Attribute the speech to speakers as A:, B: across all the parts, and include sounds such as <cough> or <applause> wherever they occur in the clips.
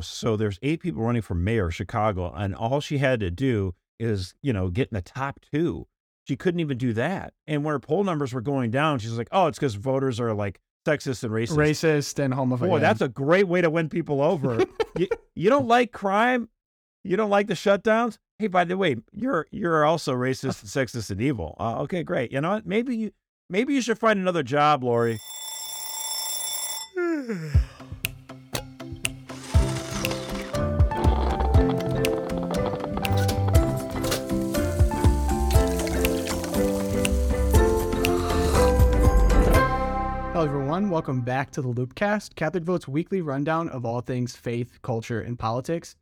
A: So there's eight people running for mayor of Chicago, and all she had to do is, you know, get in the top two. She couldn't even do that. And when her poll numbers were going down, she's like, oh, it's because voters are like sexist and racist.
B: Racist and homophobic.
A: Boy, that's a great way to win people over. you, you don't <laughs> like crime? You don't like the shutdowns? Hey, by the way, you're you're also racist and sexist and evil. Uh, okay, great. You know what? Maybe you maybe you should find another job, Lori. <sighs> <sighs> <sighs>
B: Hello, everyone. Welcome back to the Loopcast, Catholic Vote's weekly rundown of all things faith, culture, and politics.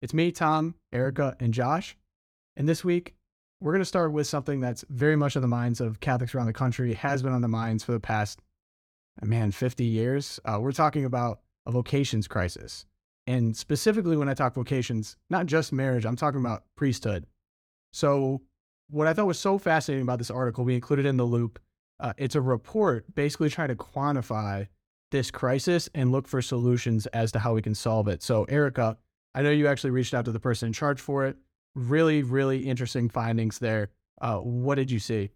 B: It's me, Tom, Erica, and Josh. And this week, we're going to start with something that's very much on the minds of Catholics around the country, has been on the minds for the past, man, 50 years. Uh, we're talking about a vocations crisis. And specifically, when I talk vocations, not just marriage, I'm talking about priesthood. So, what I thought was so fascinating about this article, we included in the loop uh, it's a report basically trying to quantify this crisis and look for solutions as to how we can solve it. So, Erica, I know you actually reached out to the person in charge for it. Really, really interesting findings there. Uh, what did you see?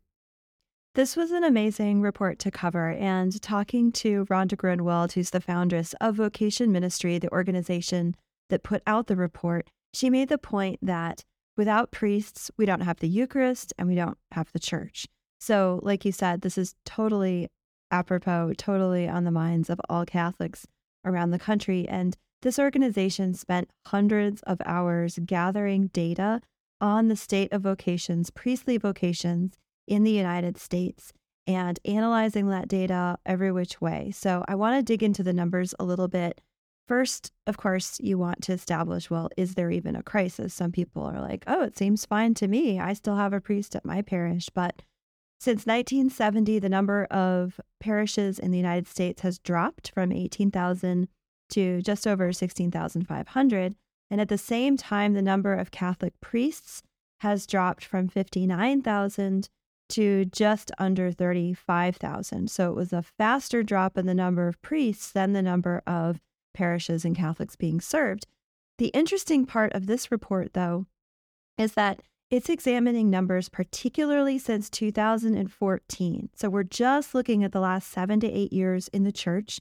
C: This was an amazing report to cover. And talking to Rhonda Gruenewald, who's the foundress of Vocation Ministry, the organization that put out the report, she made the point that without priests, we don't have the Eucharist and we don't have the church. So, like you said, this is totally apropos, totally on the minds of all Catholics around the country. And this organization spent hundreds of hours gathering data on the state of vocations, priestly vocations in the United States, and analyzing that data every which way. So, I want to dig into the numbers a little bit. First, of course, you want to establish well, is there even a crisis? Some people are like, oh, it seems fine to me. I still have a priest at my parish. But since 1970, the number of parishes in the United States has dropped from 18,000 to just over 16,500. And at the same time, the number of Catholic priests has dropped from 59,000 to just under 35,000. So it was a faster drop in the number of priests than the number of parishes and Catholics being served. The interesting part of this report, though, is that it's examining numbers, particularly since 2014. So we're just looking at the last seven to eight years in the church.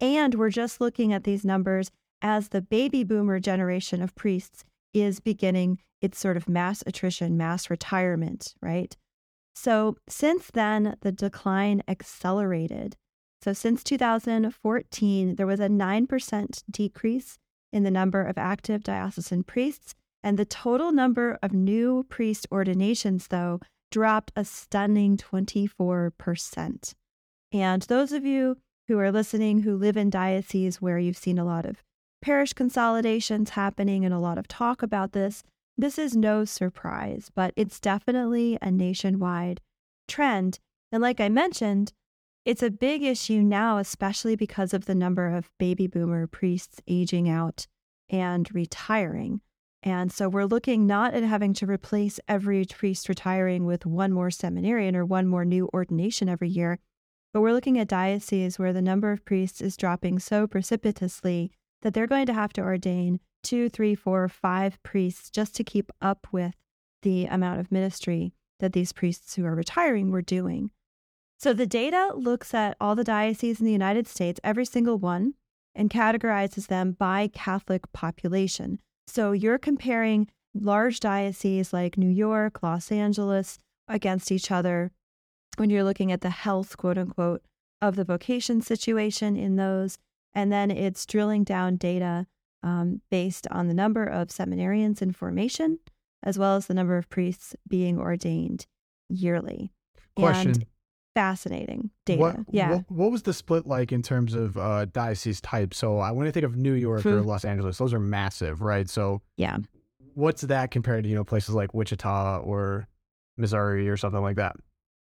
C: And we're just looking at these numbers as the baby boomer generation of priests is beginning its sort of mass attrition, mass retirement, right? So since then, the decline accelerated. So since 2014, there was a 9% decrease in the number of active diocesan priests and the total number of new priest ordinations, though, dropped a stunning 24%. And those of you who are listening who live in dioceses where you've seen a lot of parish consolidations happening and a lot of talk about this, this is no surprise, but it's definitely a nationwide trend. And like I mentioned, it's a big issue now, especially because of the number of baby boomer priests aging out and retiring. And so we're looking not at having to replace every priest retiring with one more seminarian or one more new ordination every year, but we're looking at dioceses where the number of priests is dropping so precipitously that they're going to have to ordain two, three, four, five priests just to keep up with the amount of ministry that these priests who are retiring were doing. So the data looks at all the dioceses in the United States, every single one, and categorizes them by Catholic population. So you're comparing large dioceses like New York, Los Angeles against each other when you're looking at the health, quote unquote, of the vocation situation in those. And then it's drilling down data um, based on the number of seminarians in formation, as well as the number of priests being ordained yearly.
B: Question.
C: And fascinating data.
B: What,
C: yeah.
B: What, what, was the split like in terms of uh, diocese type? So I when I think of New York or Los Angeles, those are massive, right? So
C: yeah,
B: what's that compared to you know places like Wichita or Missouri or something like that?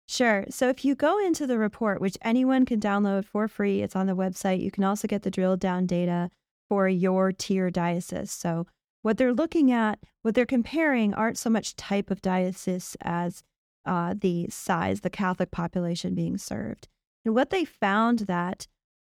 C: Sure. So if you go into the report, which anyone can download for free, it's on the website. You can also get the drilled down data for your tier diocese. So what they're looking at, what they're comparing aren't so much type of diocese as uh, the size, the Catholic population being served. And what they found that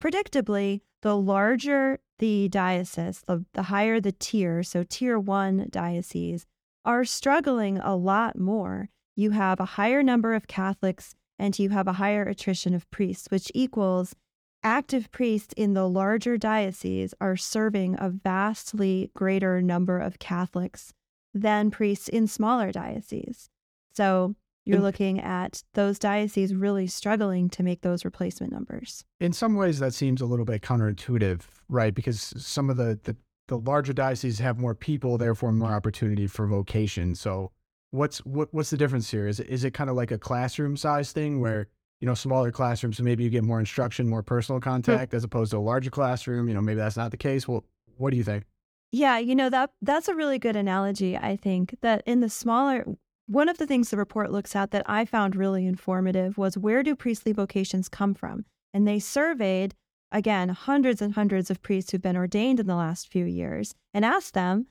C: predictably, the larger the diocese, the, the higher the tier, so tier one dioceses, are struggling a lot more. You have a higher number of Catholics and you have a higher attrition of priests, which equals active priests in the larger dioceses are serving a vastly greater number of Catholics than priests in smaller dioceses. So you're
B: And-
C: looking at those dioceses really struggling to make those replacement numbers.
B: In some ways, that seems a little bit counterintuitive, right? Because some of the, the, the larger dioceses have more people, therefore more opportunity for vocation. So, what's what, what's the difference here? Is it, is it kind of like a classroom size thing where you know smaller classrooms, so maybe you get more instruction, more personal hmm. contact, as opposed to a larger classroom? You know, maybe that's not the case. Well, what do you think?
C: Yeah, you know that that's a really good analogy. I think that in the smaller one of the things the report looks at that I found really informative was where do priestly vocations come from? And they surveyed again hundreds and hundreds of priests who've been ordained in the last few years and asked them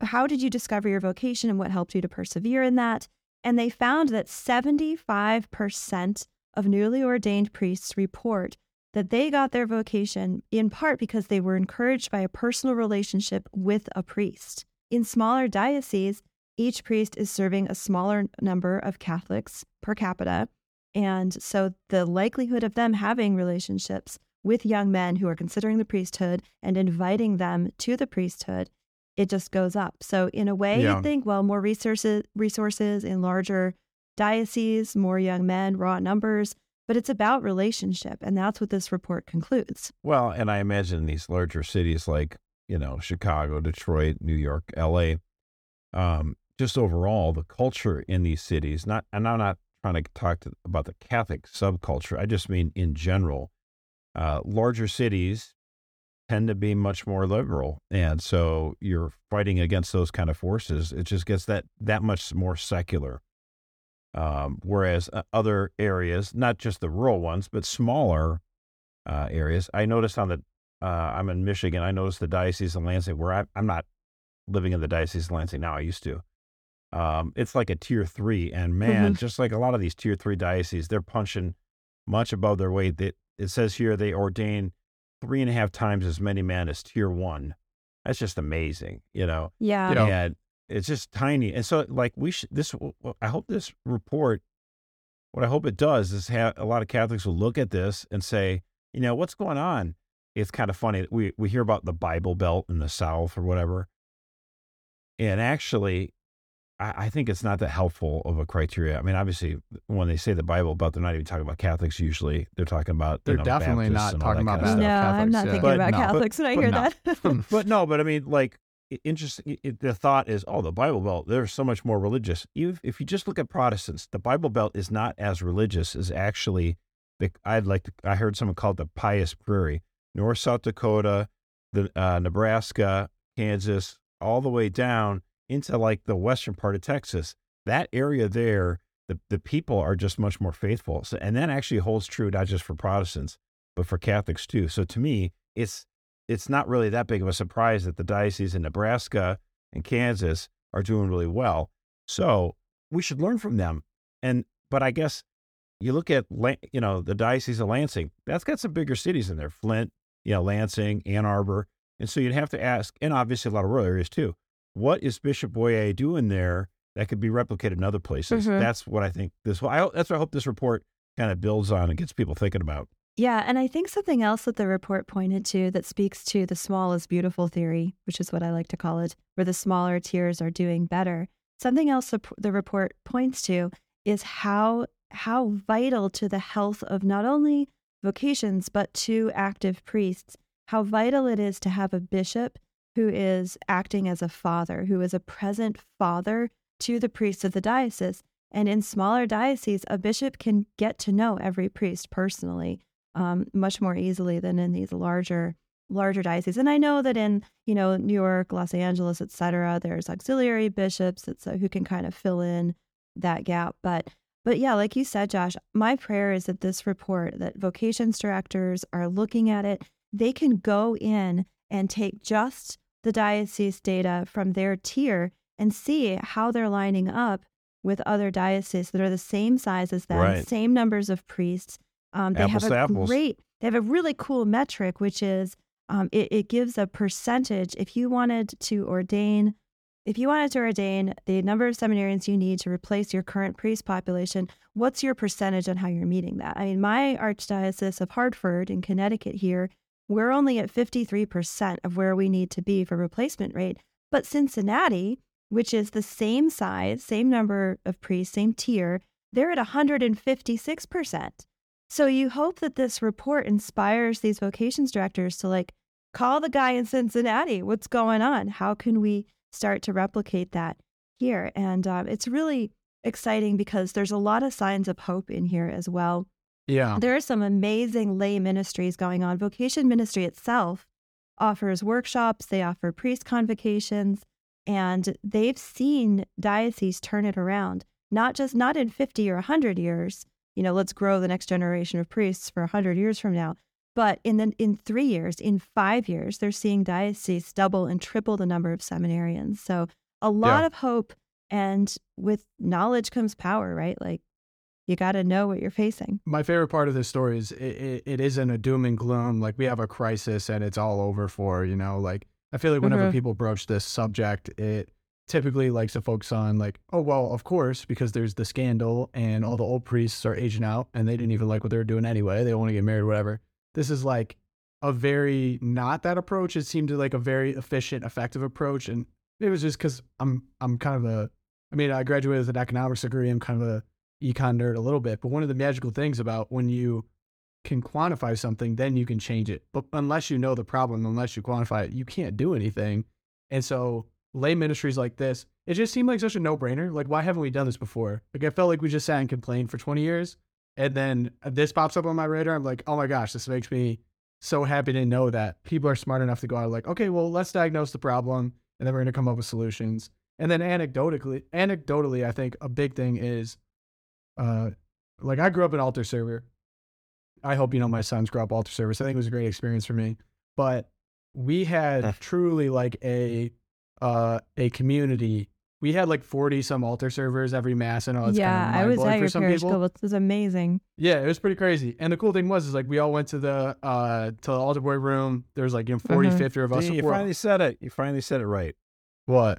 C: how did you discover your vocation and what helped you to persevere in that? And they found that 75% of newly ordained priests report that they got their vocation in part because they were encouraged by a personal relationship with a priest. In smaller dioceses, each priest is serving a smaller number of Catholics per capita. And so the likelihood of them having relationships with young men who are considering the priesthood and inviting them to the priesthood, it just goes up. So in a way,
B: Yeah.
C: you think, well, more resources resources in larger dioceses, more young men, raw numbers, but it's about relationship. And that's what this report concludes.
A: Well, and I imagine these larger cities like, you know, Chicago, Detroit, New York, LA, um, just overall, the culture in these cities, not, and I'm not trying to talk to, about the Catholic subculture. I just mean in general, uh, larger cities tend to be much more liberal. And so you're fighting against those kind of forces. It just gets that, that much more secular. Um, whereas uh, other areas, not just the rural ones, but smaller uh, areas, I noticed on the, uh, I'm in Michigan, I noticed the Diocese of Lansing, where I, I'm not living in the Diocese of Lansing now, I used to. Um, it's like a tier three. And man,
C: Mhm.
A: just like a lot of these tier three dioceses, they're punching much above their weight. That it says here they ordain three and a half times as many men as tier one. That's just amazing, you know.
C: Yeah.
B: You know,
A: and it's just tiny. And so, like, we should this. I hope this report. What I hope it does is have a lot of Catholics will look at this and say, you know, what's going on? It's kind of funny. We we hear about the Bible Belt in the South or whatever, and actually, I, I think it's not that helpful of a criteria. I mean, obviously, when they say the Bible Belt, they're not even talking about Catholics. Usually, they're talking about
B: They're
A: you know,
B: definitely
A: Baptists
B: not talking about
A: kind of
C: no.
B: Catholics,
C: I'm not
B: yeah.
C: thinking
A: But
C: about
B: no, but-
C: Catholics when I hear
B: no.
C: that. <laughs>
A: but no, but I mean, like, interesting. i- The thought is, oh, the Bible Belt, they're so much more religious. If, if you just look at Protestants, the Bible Belt is not as religious as actually. The, I'd like to. I heard someone call it the Pious Prairie, North South Dakota, the uh, Nebraska, Kansas, all the way down into like the western part of Texas. That area there, the the people are just much more faithful. So, and that actually holds true not just for Protestants, but for Catholics too. So to me, it's it's not really that big of a surprise that the dioceses in Nebraska and Kansas are doing really well. So we should learn from them. And but I guess you look at you know the diocese of Lansing. That's got some bigger cities in there: Flint, you know, Lansing, Ann Arbor. And so you'd have to ask, and obviously a lot of rural areas too. What is Bishop Boyea doing there that could be replicated in other places?
C: Mhm.
A: That's what I think this. I, that's what I hope this report kind of builds on and gets people thinking about.
C: Yeah, and I think something else that the report pointed to that speaks to the small is beautiful theory, which is what I like to call it, where the smaller tiers are doing better. Something else the, the report points to is how how vital to the health of not only vocations but to active priests, how vital it is to have a bishop who is acting as a father, who is a present father to the priests of the diocese. And in smaller dioceses, a bishop can get to know every priest personally um, much more easily than in these larger larger dioceses. And I know that in you know New York, Los Angeles, et cetera, there's auxiliary bishops that's uh, who can kind of fill in that gap. But but yeah, like you said, Josh, my prayer is that this report that vocations directors are looking at it, they can go in and take just the diocese data from their tier and see how they're lining up with other dioceses that are the same size as them,
A: Right.
C: same numbers of priests. Um, they
A: Apples
C: have a
A: apples.
C: great they have a really cool metric, which is um, it, it gives a percentage. If you wanted to ordain, if you wanted to ordain the number of seminarians you need to replace your current priest population, what's your percentage on how you're meeting that? I mean, my archdiocese of Hartford in Connecticut here, we're only at 53% of where we need to be for replacement rate. But Cincinnati, which is the same size, same number of priests, same tier, they're at 156%. So you hope that this report inspires these vocations directors to like call the guy in Cincinnati. What's going on? How can we start to replicate that here? And um, it's really exciting because there's a lot of signs of hope in here as well.
B: Yeah.
C: There are some amazing lay ministries going on. Vocation ministry itself offers workshops, they offer priest convocations, and they've seen dioceses turn it around, not just not in 50 or 100 years, you know, let's grow the next generation of priests for 100 years from now, but in the, in 3 years, in 5 years, they're seeing dioceses double and triple the number of seminarians. So, a lot
B: Yeah.
C: of hope and with knowledge comes power, right? Like you got to know what you're facing.
B: My favorite part of this story is it, it, it isn't a doom and gloom. Like we have a crisis and it's all over for, you know, like I feel like whenever
C: Mhm.
B: people broach this subject, it typically likes to focus on like, oh, well, of course, because there's the scandal and all the old priests are aging out and they didn't even like what they were doing anyway. They want to get married, whatever. This is like a very not that approach. It seemed like a very efficient, effective approach. And it was just because I'm, I'm kind of a, I mean, I graduated with an economics degree. I'm kind of a econ nerd a little bit, but one of the magical things about when you can quantify something, then you can change it. But unless you know the problem, unless you quantify it, you can't do anything. And so lay ministries like this, it just seemed like such a no brainer. Like, why haven't we done this before? Like, I felt like we just sat and complained for 20 years. And then this pops up on my radar. I'm like, oh my gosh, this makes me so happy to know that people are smart enough to go out like, okay, well, let's diagnose the problem and then we're going to come up with solutions. And then anecdotally, anecdotally, I think a big thing is, uh, like I grew up an altar server. I hope you know my sons grew up altar service. I think it was a great experience for me. But we had <laughs> truly like a uh a community. We had like forty some altar servers every mass. and all. it's
C: yeah,
B: kind of
C: I was at
B: for
C: your
B: some
C: parish
B: people.
C: school. It was amazing.
B: Yeah, it was pretty crazy. And the cool thing was is like we all went to the uh to the altar boy room. There was like you know 40,
C: Mhm.
B: 50 of us.
A: See, you
B: We're-
A: finally said it. You finally said it right.
B: what?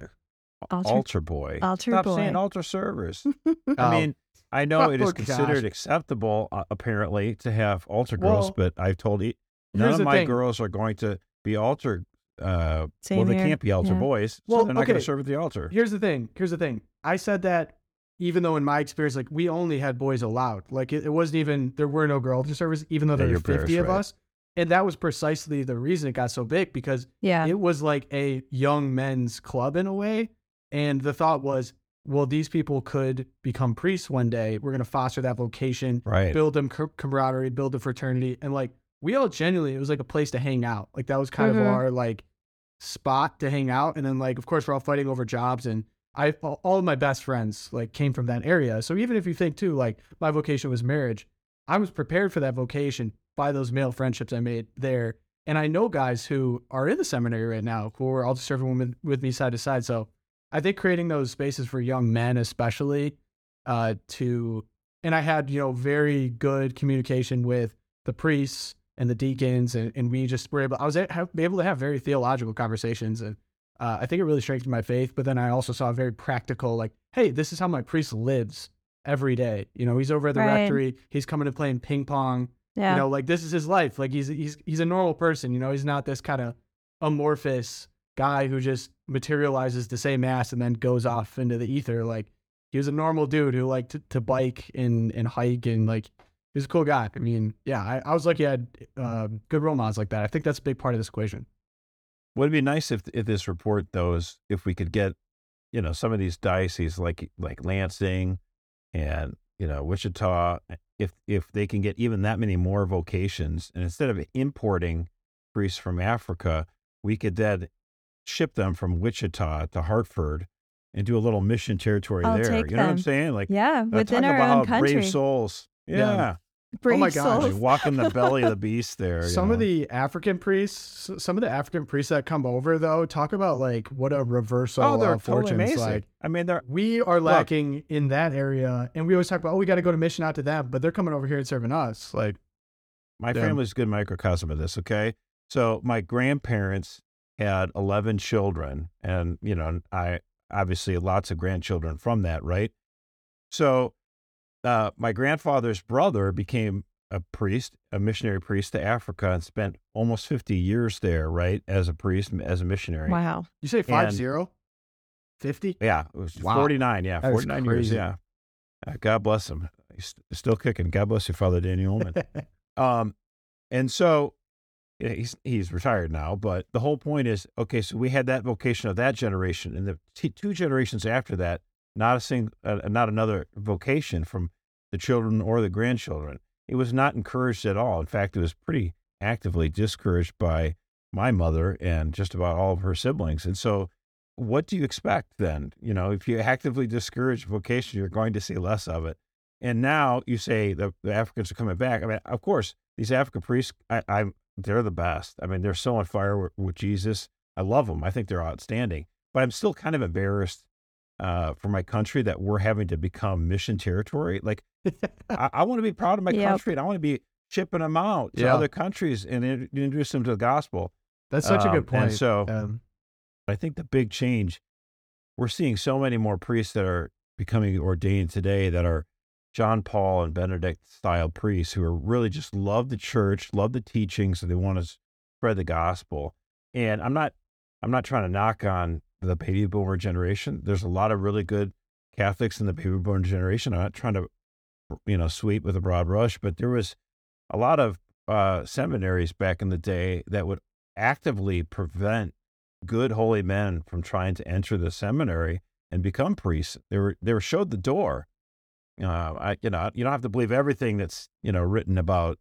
C: Altar-
A: Altar, boy.
C: Altar
A: Stop
C: boy.
A: saying altar servers. <laughs> I mean, I know it is
B: gosh.
A: considered acceptable, uh, apparently, to have altar girls,
B: Well,
A: but I've told you none of my
B: thing.
A: girls are going to be altar. Uh,
C: Same
A: well, they
C: here.
A: can't be altar
C: Yeah.
A: boys, so
B: Well,
A: they're not going to serve at the altar.
B: Here's the thing. Here's the thing. I said that even though in my experience, like we only had boys allowed. Like it, it wasn't even there were no girl altar servers, even though
A: Yeah,
B: there were fifty
A: parish,
B: of
A: right.
B: us. And that was precisely the reason it got so big because
C: Yeah.
B: it was like a young men's club in a way. And the thought was, well, these people could become priests one day. We're going to foster that vocation,
A: Right.
B: build them com- camaraderie, build a fraternity. And like, we all genuinely, it was like a place to hang out. Like, that was kind
C: Mhm.
B: of our like spot to hang out. And then, like, of course, we're all fighting over jobs. And I, all all of my best friends, like, came from that area. So even if you think too, like, my vocation was marriage, I was prepared for that vocation by those male friendships I made there. And I know guys who are in the seminary right now who are all serving women with me side to side. So I think creating those spaces for young men, especially, uh, to and I had you know very good communication with the priests and the deacons, and, and we just were able. I was a- have, able to have very theological conversations, and uh, I think it really strengthened my faith. But then I also saw a very practical, like, hey, this is how my priest lives every day. You know, he's over at the
C: Right.
B: rectory. He's coming to playing ping pong
C: yeah.
B: you know like this is his life like he's he's he's a normal person you know he's not this kind of amorphous guy who just materializes to say mass and then goes off into the ether like he was a normal dude who liked to, to bike and and hike and like he was a cool guy. I mean yeah i, I was lucky i had uh, good role models like that. I think that's a big part of this equation.
A: Would it be nice if if this report though is if we could get, you know, some of these dioceses like like Lansing and you know Wichita, if if they can get even that many more vocations, and instead of importing priests from Africa, we could then ship them from Wichita to Hartford and do a little mission territory
C: I'll
A: there.
C: take
A: you know what I'm saying? Like
C: yeah.
A: uh,
C: Within
A: talk
C: our
A: about
C: own country.
A: brave souls.
B: Yeah.
A: Yeah.
C: Brave
B: my gosh.
A: Like
C: souls.
A: walk in the belly of the <laughs> beast there. you
B: some of the african priests some of the african priests that come over though talk about like what a reversal
A: oh, they're
B: of
A: totally
B: fortunes
A: amazing.
B: like
A: I mean, they're
B: we are lacking in that area and we always talk about oh we got to go to mission out to them but they're coming over here and serving us like
A: my
B: Yeah.
A: family's a good microcosm of this. Okay, so my grandparents had eleven children, and you know, I obviously lots of grandchildren from that, right? So, uh, my grandfather's brother became a priest, a missionary priest to Africa, and spent almost fifty years there, right, as a priest, as a missionary.
C: Wow.
B: You say five
A: And-
B: zero? Fifty?
A: Yeah, it was
B: Wow.
A: 49. Yeah,
B: That is
A: 49 years. Yeah. Uh, God bless him. He's still kicking. God bless you, Father Daniel Ullman. <laughs> um, and so yeah, he's he's retired now, but the whole point is okay. So we had that vocation of that generation, and the t- two generations after that, not a single, uh, not another vocation from the children or the grandchildren. It was not encouraged at all. In fact, it was pretty actively discouraged by my mother and just about all of her siblings. And so, what do you expect then? You know, if you actively discourage vocation, you're going to see less of it. And now you say the, the Africans are coming back. I mean, of course, these African priests, I, I'm they're the best. I mean, they're so on fire with, with Jesus. I love them. I think they're outstanding. But I'm still kind of embarrassed uh, for my country that we're having to become mission territory. Like, <laughs> I, I want to be proud of my
C: Yep.
A: country, and I want to be shipping them out to
B: Yeah.
A: other countries and in- introduce them to the gospel.
B: That's such a
A: Um,
B: good point.
A: And so,
B: um,
A: I think the big change, we're seeing so many more priests that are becoming ordained today that are John Paul and Benedict style priests who are really just love the church, love the teachings, and they want to spread the gospel. And I'm not, I'm not trying to knock on the baby boomer generation. There's a lot of really good Catholics in the baby boomer generation. I'm not trying to, you know, sweep with a broad brush, but there was a lot of uh, seminaries back in the day that would actively prevent good holy men from trying to enter the seminary and become priests. They were they were showed the door. Uh, I, you know, you don't have to believe everything that's you know written about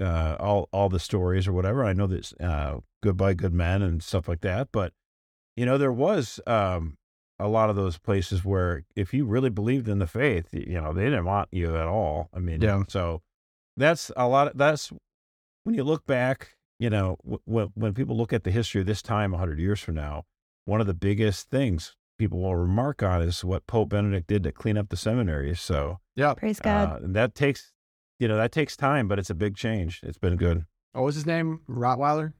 A: uh, all all the stories or whatever. I know that uh, goodbye good men and stuff like that, but you know there was um, a lot of those places where if you really believed in the faith, you know they didn't want you at all. I mean,
B: Yeah.
A: so that's a lot. Of, that's when you look back. You know, w- when when people look at the history of this time, hundred years from now, one of the biggest things people will remark on is what Pope Benedict did to clean up the seminaries. So
B: yeah.
C: Praise God.
A: uh, that takes, you know, that takes time, but it's a big change. It's been good.
B: What was his name? Rottweiler?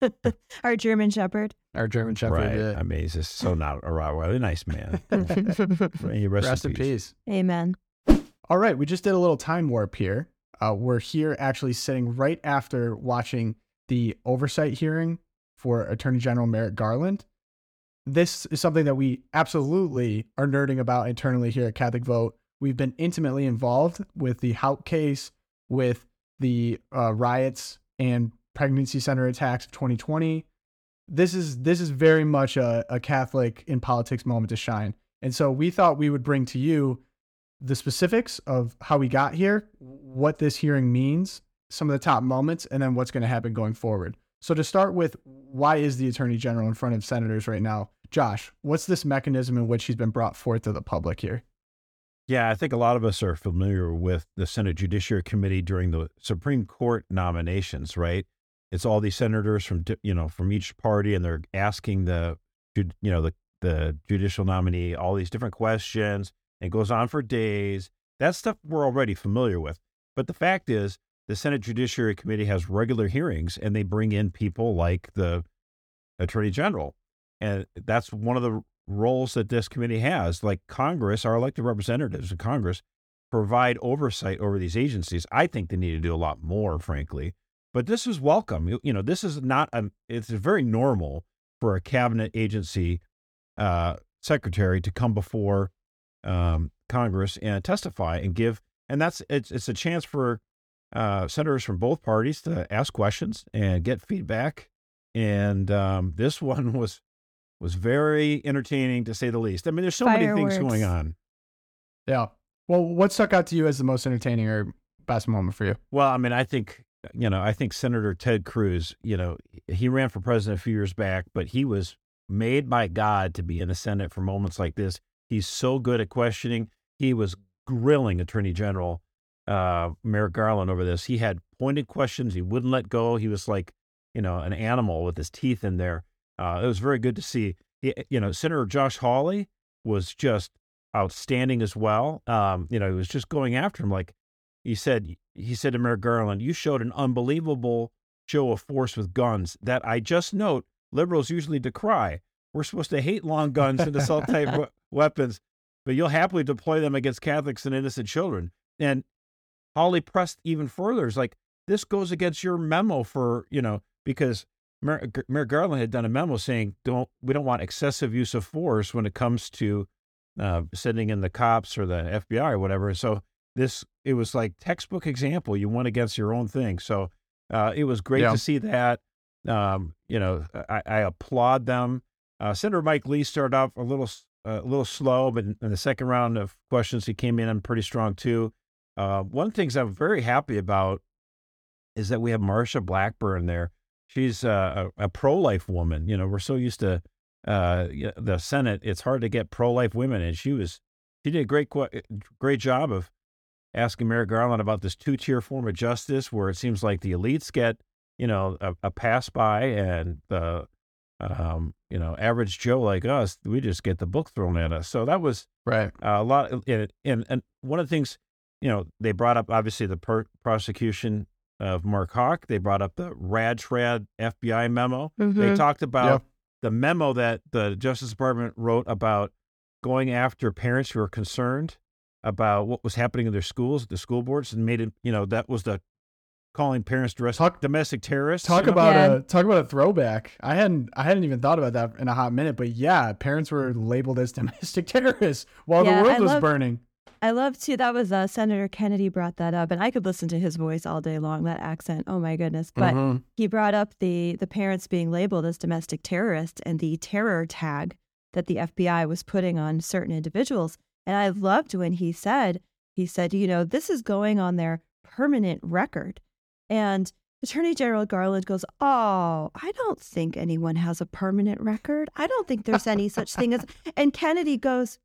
B: <laughs>
C: Our German Shepherd.
B: Our German Shepherd.
A: right.
B: yeah.
A: I mean, he's just so not a Rottweiler. Nice man. <laughs> May he rest,
B: Rest in peace.
C: Amen.
B: All right, we just did a little time warp here. Uh, we're here actually sitting right after watching the oversight hearing for Attorney General Merrick Garland. This is something that we absolutely are nerding about internally here at Catholic Vote. We've been intimately involved with the Houck case, with the uh, riots and pregnancy center attacks of 2020. This is this is very much a, a Catholic in politics moment to shine. And so we thought we would bring to you the specifics of how we got here, what this hearing means, some of the top moments, and then what's going to happen going forward. So, to start with, why is the Attorney General in front of senators right now? Josh, what's this mechanism in which he's been brought forth to the public here?
A: Yeah, I think a lot of us are familiar with the Senate Judiciary Committee during the Supreme Court nominations, right? It's all these senators from you know from each party, and they're asking the you know the the judicial nominee all these different questions. It goes on for days. That stuff we're already familiar with. But the fact is, the Senate Judiciary Committee has regular hearings, and they bring in people like the Attorney General, and that's one of the roles that this committee has. Like Congress, our elected representatives in Congress provide oversight over these agencies. I think they need to do a lot more, frankly. But this is welcome. You- know, this is not a. It's very normal for a cabinet agency uh, secretary to come before um, Congress and testify and give. And that's it's it's a chance for uh, senators from both parties to ask questions and get feedback. And um, this <laughs> one was was very entertaining to say the least. I mean, there's so many things going on.
B: Yeah. Well, what stuck out to you as the most entertaining or best moment for you?
A: Well, I mean, I think you know, I think Senator Ted Cruz, you know, he ran for president a few years back, but he was made by God to be in the Senate for moments like this. He's so good at questioning. He was grilling Attorney General uh, Merrick Garland over this. He had pointed questions. He wouldn't let go. He was like, you know, an animal with his teeth in there. Uh, it was very good to see. He, you know, Senator Josh Hawley was just outstanding as well. Um, you know, he was just going after him like, he said he said to Merrick Garland, "You showed an unbelievable show of force with guns that I just note liberals usually decry. We're supposed to hate long guns and assault type <laughs> weapons, but you'll happily deploy them against Catholics and innocent children." And Hawley pressed even further. It's like this goes against your memo for you know because Mayor, Merrick Garland had done a memo saying don't we don't want excessive use of force when it comes to uh, sending in the cops or the FBI or whatever. So this it was like textbook example. You went against your own thing. So uh, it was great
B: Yeah.
A: to see that. Um, you know, I, I applaud them. Uh, Senator Mike Lee started off a little a little slow, but in, in the second round of questions, he came in pretty strong too. Uh, one of the things I'm very happy about is that we have Marsha Blackburn there. She's uh, a, a pro-life woman. You know, we're so used to uh, the Senate. It's hard to get pro-life women, and she was she did a great great job of asking Merrick Garland about this two-tier form of justice, where it seems like the elites get you know a, a pass by, and the um, you know average Joe like us, we just get the book thrown at us. So that was
B: Right.
A: a lot and, and and one of the things you know they brought up obviously the per- prosecution of Mark Houck. They brought up the Rad FBI memo. They
C: Mhm.
A: talked about
B: Yep.
A: the memo that the Justice Department wrote about going after parents who are concerned about what was happening in their schools, the school boards, and made it you know that was the calling parents dress,
B: Talk-
A: domestic terrorists.
B: Talk
A: you know?
B: about
C: Yeah.
B: a talk about a throwback. I hadn't I hadn't even thought about that in a hot minute, but yeah, parents were labeled as <laughs> domestic terrorists while
C: Yeah,
B: the world
C: I
B: was
C: love-
B: burning.
C: I love too. That was uh, Senator Kennedy brought that up, and I could listen to his voice all day long. That accent, oh my goodness! But
B: Mhm.
C: he brought up the the parents being labeled as domestic terrorists and the terror tag that the FBI was putting on certain individuals. And I loved when he said, he said, you know, this is going on their permanent record. And Attorney General Garland goes, Oh, I don't think anyone has a permanent record. I don't think there's any such thing as. <laughs> And Kennedy goes,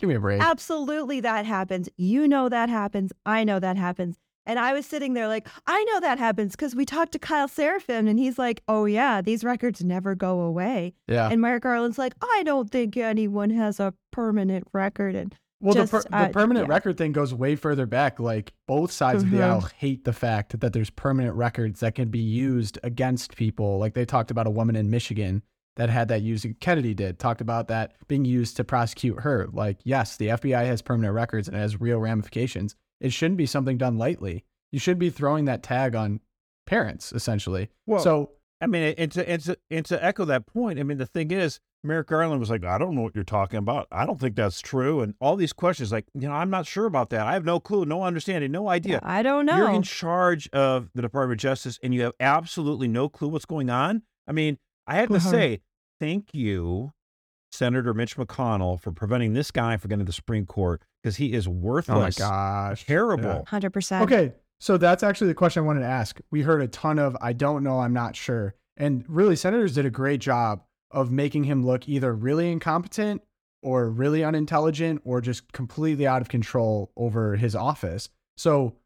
B: Give me a break.
C: Absolutely, that happens. You know that happens. I know that happens. And I was sitting there like, I know that happens because we talked to Kyle Seraphin and he's like, oh, yeah, these records never go away.
B: yeah.
C: And Merrick Garland's like, I don't think anyone has a permanent record. And
B: Well,
C: just,
B: the, per-
C: uh,
B: the permanent
C: yeah.
B: record thing goes way further back. Like both sides of the
C: Mhm.
B: aisle hate the fact that there's permanent records that can be used against people. Like they talked about a woman in Michigan that had that used. Kennedy did talked about that being used to prosecute her. Like yes, the FBI has permanent records and it has real ramifications. It shouldn't be something done lightly. You should be throwing that tag on parents essentially.
A: Well,
B: so
A: I mean, and to, and, to, and to echo that point, I mean, the thing is, Merrick Garland was like, I don't know what you're talking about. I don't think that's true. And all these questions, like, you know, I'm not sure about that. I have no clue, no understanding, no idea.
C: I don't know.
A: You're in charge of the Department of Justice and you have absolutely no clue what's going on. I mean, I have to
B: Uh-huh.
A: say, thank you, Senator Mitch McConnell, for preventing this guy from getting to the Supreme Court because he is worthless.
B: oh my
A: worthless.
B: gosh,
A: Terrible.
C: 100%.
B: Okay, so that's actually the question I wanted to ask. We heard a ton of I don't know, I'm not sure. And really, senators did a great job of making him look either really incompetent or really unintelligent or just completely out of control over his office. So,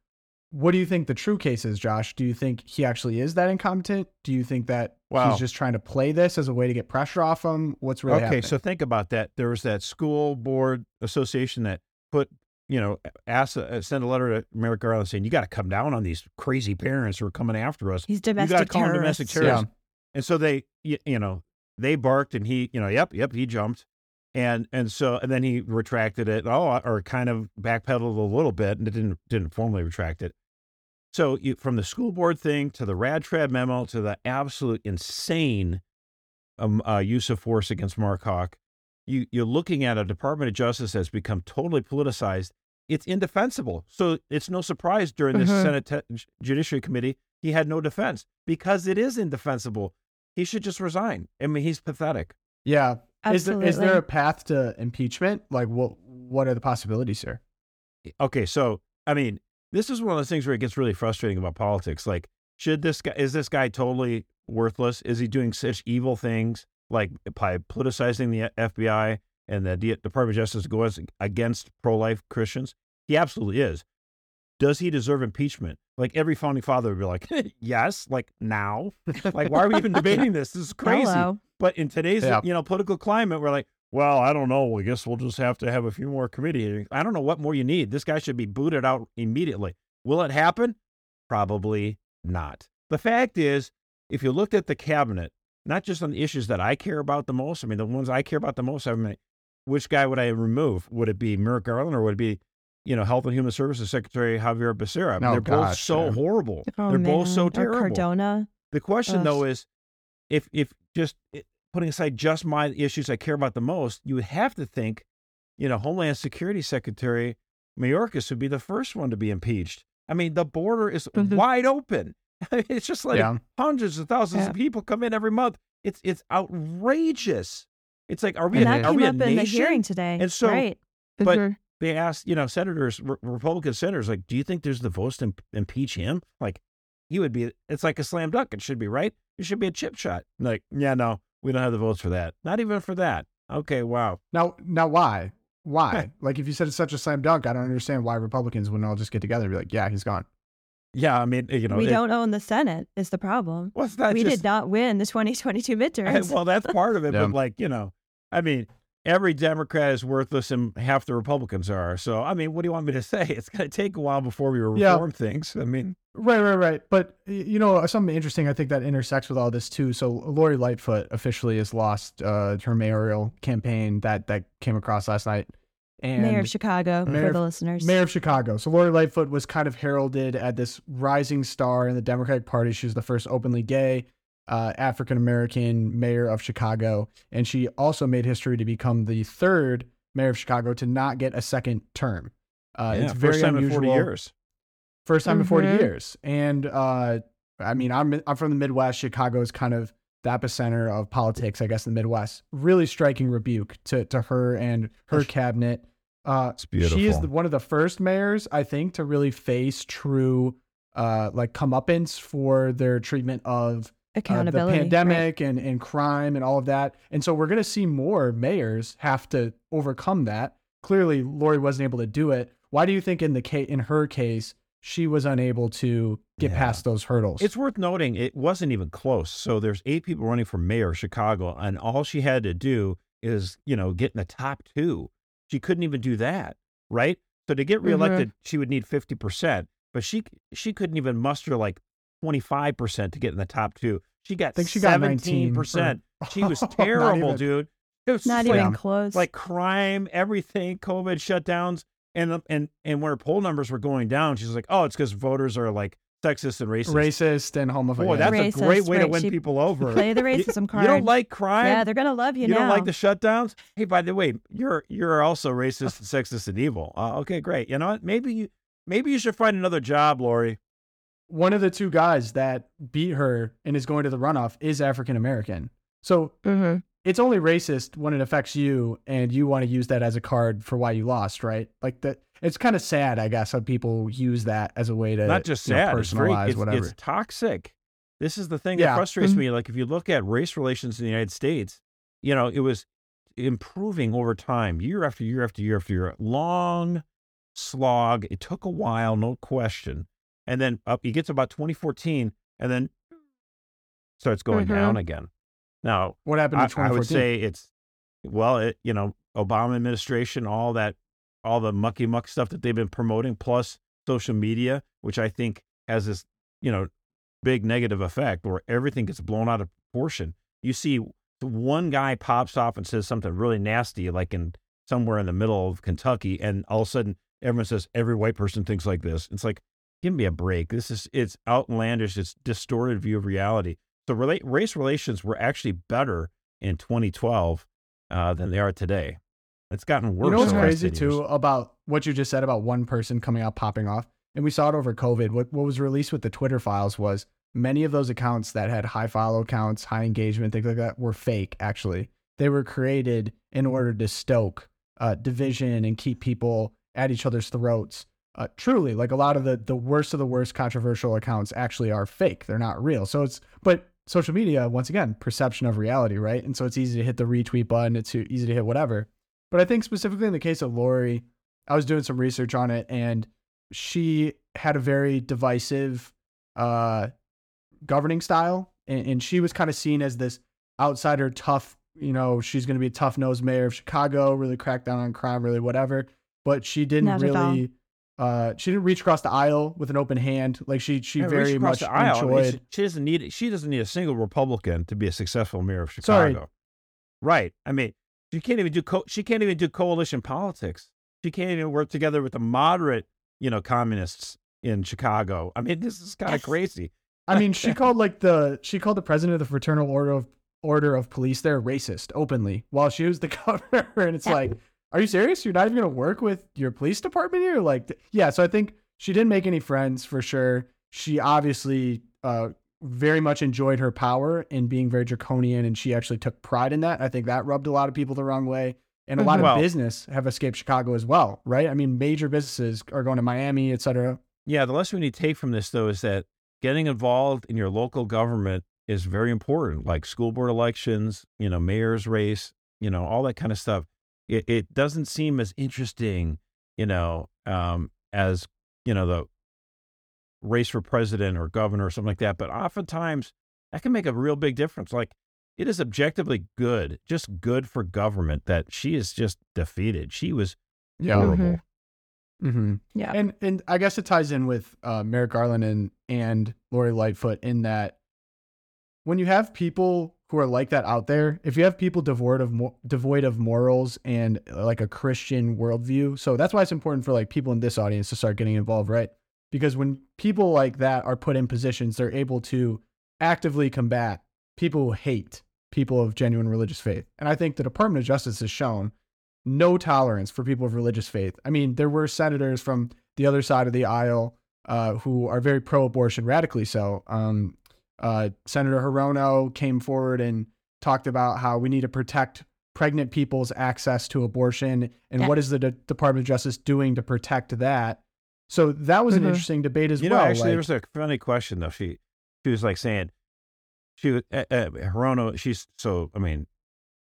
B: what do you think the true case is, Josh? Do you think he actually is that incompetent? Do you think that
A: Wow.
B: he's just trying to play this as a way to get pressure off him? What's really
A: okay,
B: happening?
A: so think about that. There was that school board association that put, you know, asked, uh, sent a letter to Merrick Garland saying, you got to come down on these crazy parents who are coming after us.
C: He's domestic.
A: You got to
C: domestic
A: call them domestic terrorists. And so they, you, you know, they barked and he, you know, yep, yep, he jumped. And and so and then he retracted it, oh, or kind of backpedaled a little bit and it didn't didn't formally retract it. So you, from the school board thing to the Rad Trad memo to the absolute insane um, uh, use of force against Mark Houck, you, you're looking at a Department of Justice that's become totally politicized. It's indefensible. So it's no surprise during this
C: Mhm.
A: Senate te- Judiciary Committee, he had no defense because it is indefensible. He should just resign. I mean, he's pathetic.
B: yeah. Is there,
C: Absolutely.
B: is there a path to impeachment? Like, what what are the possibilities here?
A: Okay, so I mean, this is one of those things where it gets really frustrating about politics. Like, should this guy is this guy totally worthless? Is he doing such evil things like by politicizing the FBI and the Department of Justice goes against pro-life Christians? He absolutely is. Does he deserve impeachment? Like every founding father would be like, <laughs> yes, like now. Like, why are we even <laughs> debating this? This is crazy.
C: Hello.
A: But in today's
B: Yeah.
A: you know political climate, we're like, well, I don't know. I guess we'll just have to have a few more committee hearings. I don't know what more you need. This guy should be booted out immediately. Will it happen? Probably not. The fact is, if you looked at the cabinet, not just on the issues that I care about the most, I mean, the ones I care about the most, I mean, which guy would I remove? Would it be Merrick Garland or would it be, you know, Health and Human Services Secretary Javier Becerra? I mean,
B: Oh,
A: they're both so
B: yeah.
A: horrible.
C: Oh,
A: they're both so
C: man. Or
A: terrible.
C: Cardona.
A: The question
C: Ugh.
A: though is, if if just putting aside just my issues I care about the most, you would have to think, you know, Homeland Security Secretary Mayorkas would be the first one to be impeached. I mean, the border is
C: Mhm.
A: wide open. <laughs> it's just like
B: Yeah.
A: hundreds of thousands
C: Yeah.
A: of people come in every month. It's it's outrageous. It's like, are we
C: And
A: a,
C: that
A: are
C: came
A: we
C: up in the hearing today.
A: And so-
C: right.
A: but-
C: Mhm.
A: they asked, you know, senators, re- Republican senators, like, do you think there's the votes to im- impeach him? Like, he would be. It's like a slam dunk. It should be right. It should be a chip shot. Like, yeah, no, we don't have the votes for that. Not even for that. Okay, wow.
B: Now, now, why? Why? <laughs> like, if you said it's such a slam dunk, I don't understand why Republicans wouldn't all just get together and be like, "Yeah, he's gone."
A: Yeah, I mean, you know,
C: we
A: it-
C: don't own the Senate is the problem.
A: Well, it's not
C: we
A: just,
C: did not win the 2022 <laughs> midterms.
A: well, that's part of it.
B: Yeah.
A: But like, you know, I mean, every Democrat is worthless, and half the Republicans are. So, I mean, what do you want me to <laughs> say? It's going to take a while before we reform
B: Yeah.
A: things. I mean,
B: Right, right, right. But you know, something interesting I think that intersects with all this too. So Lori Lightfoot officially has lost uh, her mayoral campaign that that came across last night. And
C: Mayor of Chicago
B: Mayor
C: for the listeners.
B: Mayor of Chicago. So Lori Lightfoot was kind of heralded as this rising star in the Democratic Party. She was the first openly gay uh, African American mayor of Chicago, and she also made history to become the third mayor of Chicago to not get a second term. Uh,
A: yeah,
B: it's very
A: first time
B: unusual.
A: in 40 years.
B: First time in 40
C: Mhm.
B: years. And uh, I mean, I'm I'm from the Midwest. Chicago is kind of the epicenter of politics, I guess, in the Midwest. Really striking rebuke to to her and her cabinet. Uh,
A: It's
B: she is the, one of the first mayors, I think, to really face true, uh, like comeuppance for their treatment of uh, the
C: Accountability. right.
B: pandemic and, and crime and all of that. And so we're going to see more mayors have to overcome that. Clearly, Lori wasn't able to do it. Why do you think in the case, in her case, she was unable to get
A: Yeah.
B: past those hurdles?
A: It's worth noting it wasn't even close. So there's eight people running for mayor of Chicago, and all she had to do is, you know, get in the top two. She couldn't even do that, right? So to get reelected, she would need fifty percent, but she she couldn't even muster like twenty five percent to get in the top two. She got
B: I think she got 19
A: seventeen percent.
B: or- <laughs>
A: She was <laughs> terrible,
B: even.
A: dude. It was
C: Not
A: just
C: even close.
A: like crime, everything, COVID shutdowns, and and and when her poll numbers were going down, she's like, "Oh, it's because voters are like sexist and racist."
B: racist and homophobic.
A: Boy, that's
C: Racist,
A: a great way to win
C: She-
A: people over.
C: Play the <laughs>
A: You-
C: racism card.
A: You don't like crime?
C: Yeah, they're gonna love you,
A: you
C: now.
A: don't like the shutdowns? Hey, by the way, you're you're also racist and sexist and evil. Uh, okay, great. You know what? Maybe you maybe you should find another job, Lori.
B: One of the two guys that beat her and is going to the runoff is African American. So
C: Mhm.
B: it's only racist when it affects you and you want to use that as a card for why you lost, right? Like that it's kind of sad, I guess, how people use that as a way to
A: Not just
B: you know,
A: sad, it's, very,
B: personalize
A: it's,
B: whatever.
A: it's toxic. This is the thing
B: Yeah.
A: that frustrates
C: Mhm.
A: me. Like if you look at race relations in the United States, you know, it was improving over time, year after year after year after year. Long slog. It took a while, no question. And then up, you get to about 2014, and then starts going
C: Mhm.
A: down again. Now,
B: what happened
A: I,
B: 2014?
A: I would say it's well, it, you know, Obama administration, all that, all the mucky muck stuff that they've been promoting, plus social media, which I think has this, you know, big negative effect where everything gets blown out of proportion. You see, one guy pops off and says something really nasty, like in somewhere in the middle of Kentucky, and all of a sudden everyone says every white person thinks like this. It's like, give me a break. This is it's outlandish. It's distorted view of reality. So relate, race relations were actually better in 2012 uh, than they are today. It's gotten worse.
B: You know what's crazy too about what you just said about one person coming out popping off, and we saw it over COVID. What what was released with the Twitter files was many of those accounts that had high follow counts, high engagement, things like that, were fake. Actually, they were created in order to stoke uh, division and keep people at each other's throats. Uh, truly, like a lot of the the worst of the worst controversial accounts actually are fake. They're not real. So it's but social media once again perception of reality, right? And so it's easy to hit the retweet button. It's easy to hit whatever. But I think specifically in the case of Lori, I was doing some research on it, and she had a very divisive uh, governing style, and, and she was kind of seen as this outsider, tough. You know, she's going to be a tough nosed mayor of Chicago, really crack down on crime, really whatever. But she didn't
C: Not
B: really uh, she didn't reach across the aisle with an open hand. Like she she
A: Yeah,
B: very much
A: aisle. I mean,
B: enjoyed.
A: she, she doesn't need she doesn't need a single Republican to be a successful mayor of
B: Sorry.
A: Chicago. Right. I mean, she can't even do co- she can't even do coalition politics. She can't even work together with the moderate, you know, communists in Chicago. I mean, this is kind of crazy.
B: I mean, she <laughs> called like the she called the president of the Fraternal Order of Order of Police there racist openly while she was the <laughs> governor, and it's like, are you serious? You're not even gonna work with your police department here? Like, th- yeah. So I think she didn't make any friends for sure. She obviously uh, very much enjoyed her power and being very draconian, and she actually took pride in that. I think that rubbed a lot of people the wrong way. And a lot
A: Mhm.
B: of business have escaped Chicago as well, right? I mean, major businesses are going to Miami, et cetera.
A: Yeah, the lesson we need to take from this though is that getting involved in your local government is very important, like school board elections, you know, mayor's race, you know, all that kind of stuff. It, it doesn't seem as interesting, you know, um, as you know the race for president or governor or something like that. But oftentimes that can make a real big difference. Like it is objectively good, just good for government that she is just defeated. She was horrible.
B: Mm-hmm.
C: Yeah.
B: And and I guess it ties in with uh, Merrick Garland and and Lori Lightfoot in that when you have people who are like that out there, if you have people devoid of mo- devoid of morals and uh, like a Christian worldview, so that's why it's important for like people in this audience to start getting involved, right? Because when people like that are put in positions, they're able to actively combat people who hate people of genuine religious faith. And I think the Department of Justice has shown no tolerance for people of religious faith. I mean, there were senators from the other side of the aisle uh, who are very pro-abortion, radically so. Um, uh, Senator Hirono came forward and talked about how we need to protect pregnant people's access to abortion, and
C: Yeah.
B: what is the De- Department of Justice doing to protect that? So that was an
C: Mhm.
B: interesting debate as
A: you know,
B: well.
A: actually, there was a funny question though. She she was like saying she was uh, uh, Hirono. She's so I mean,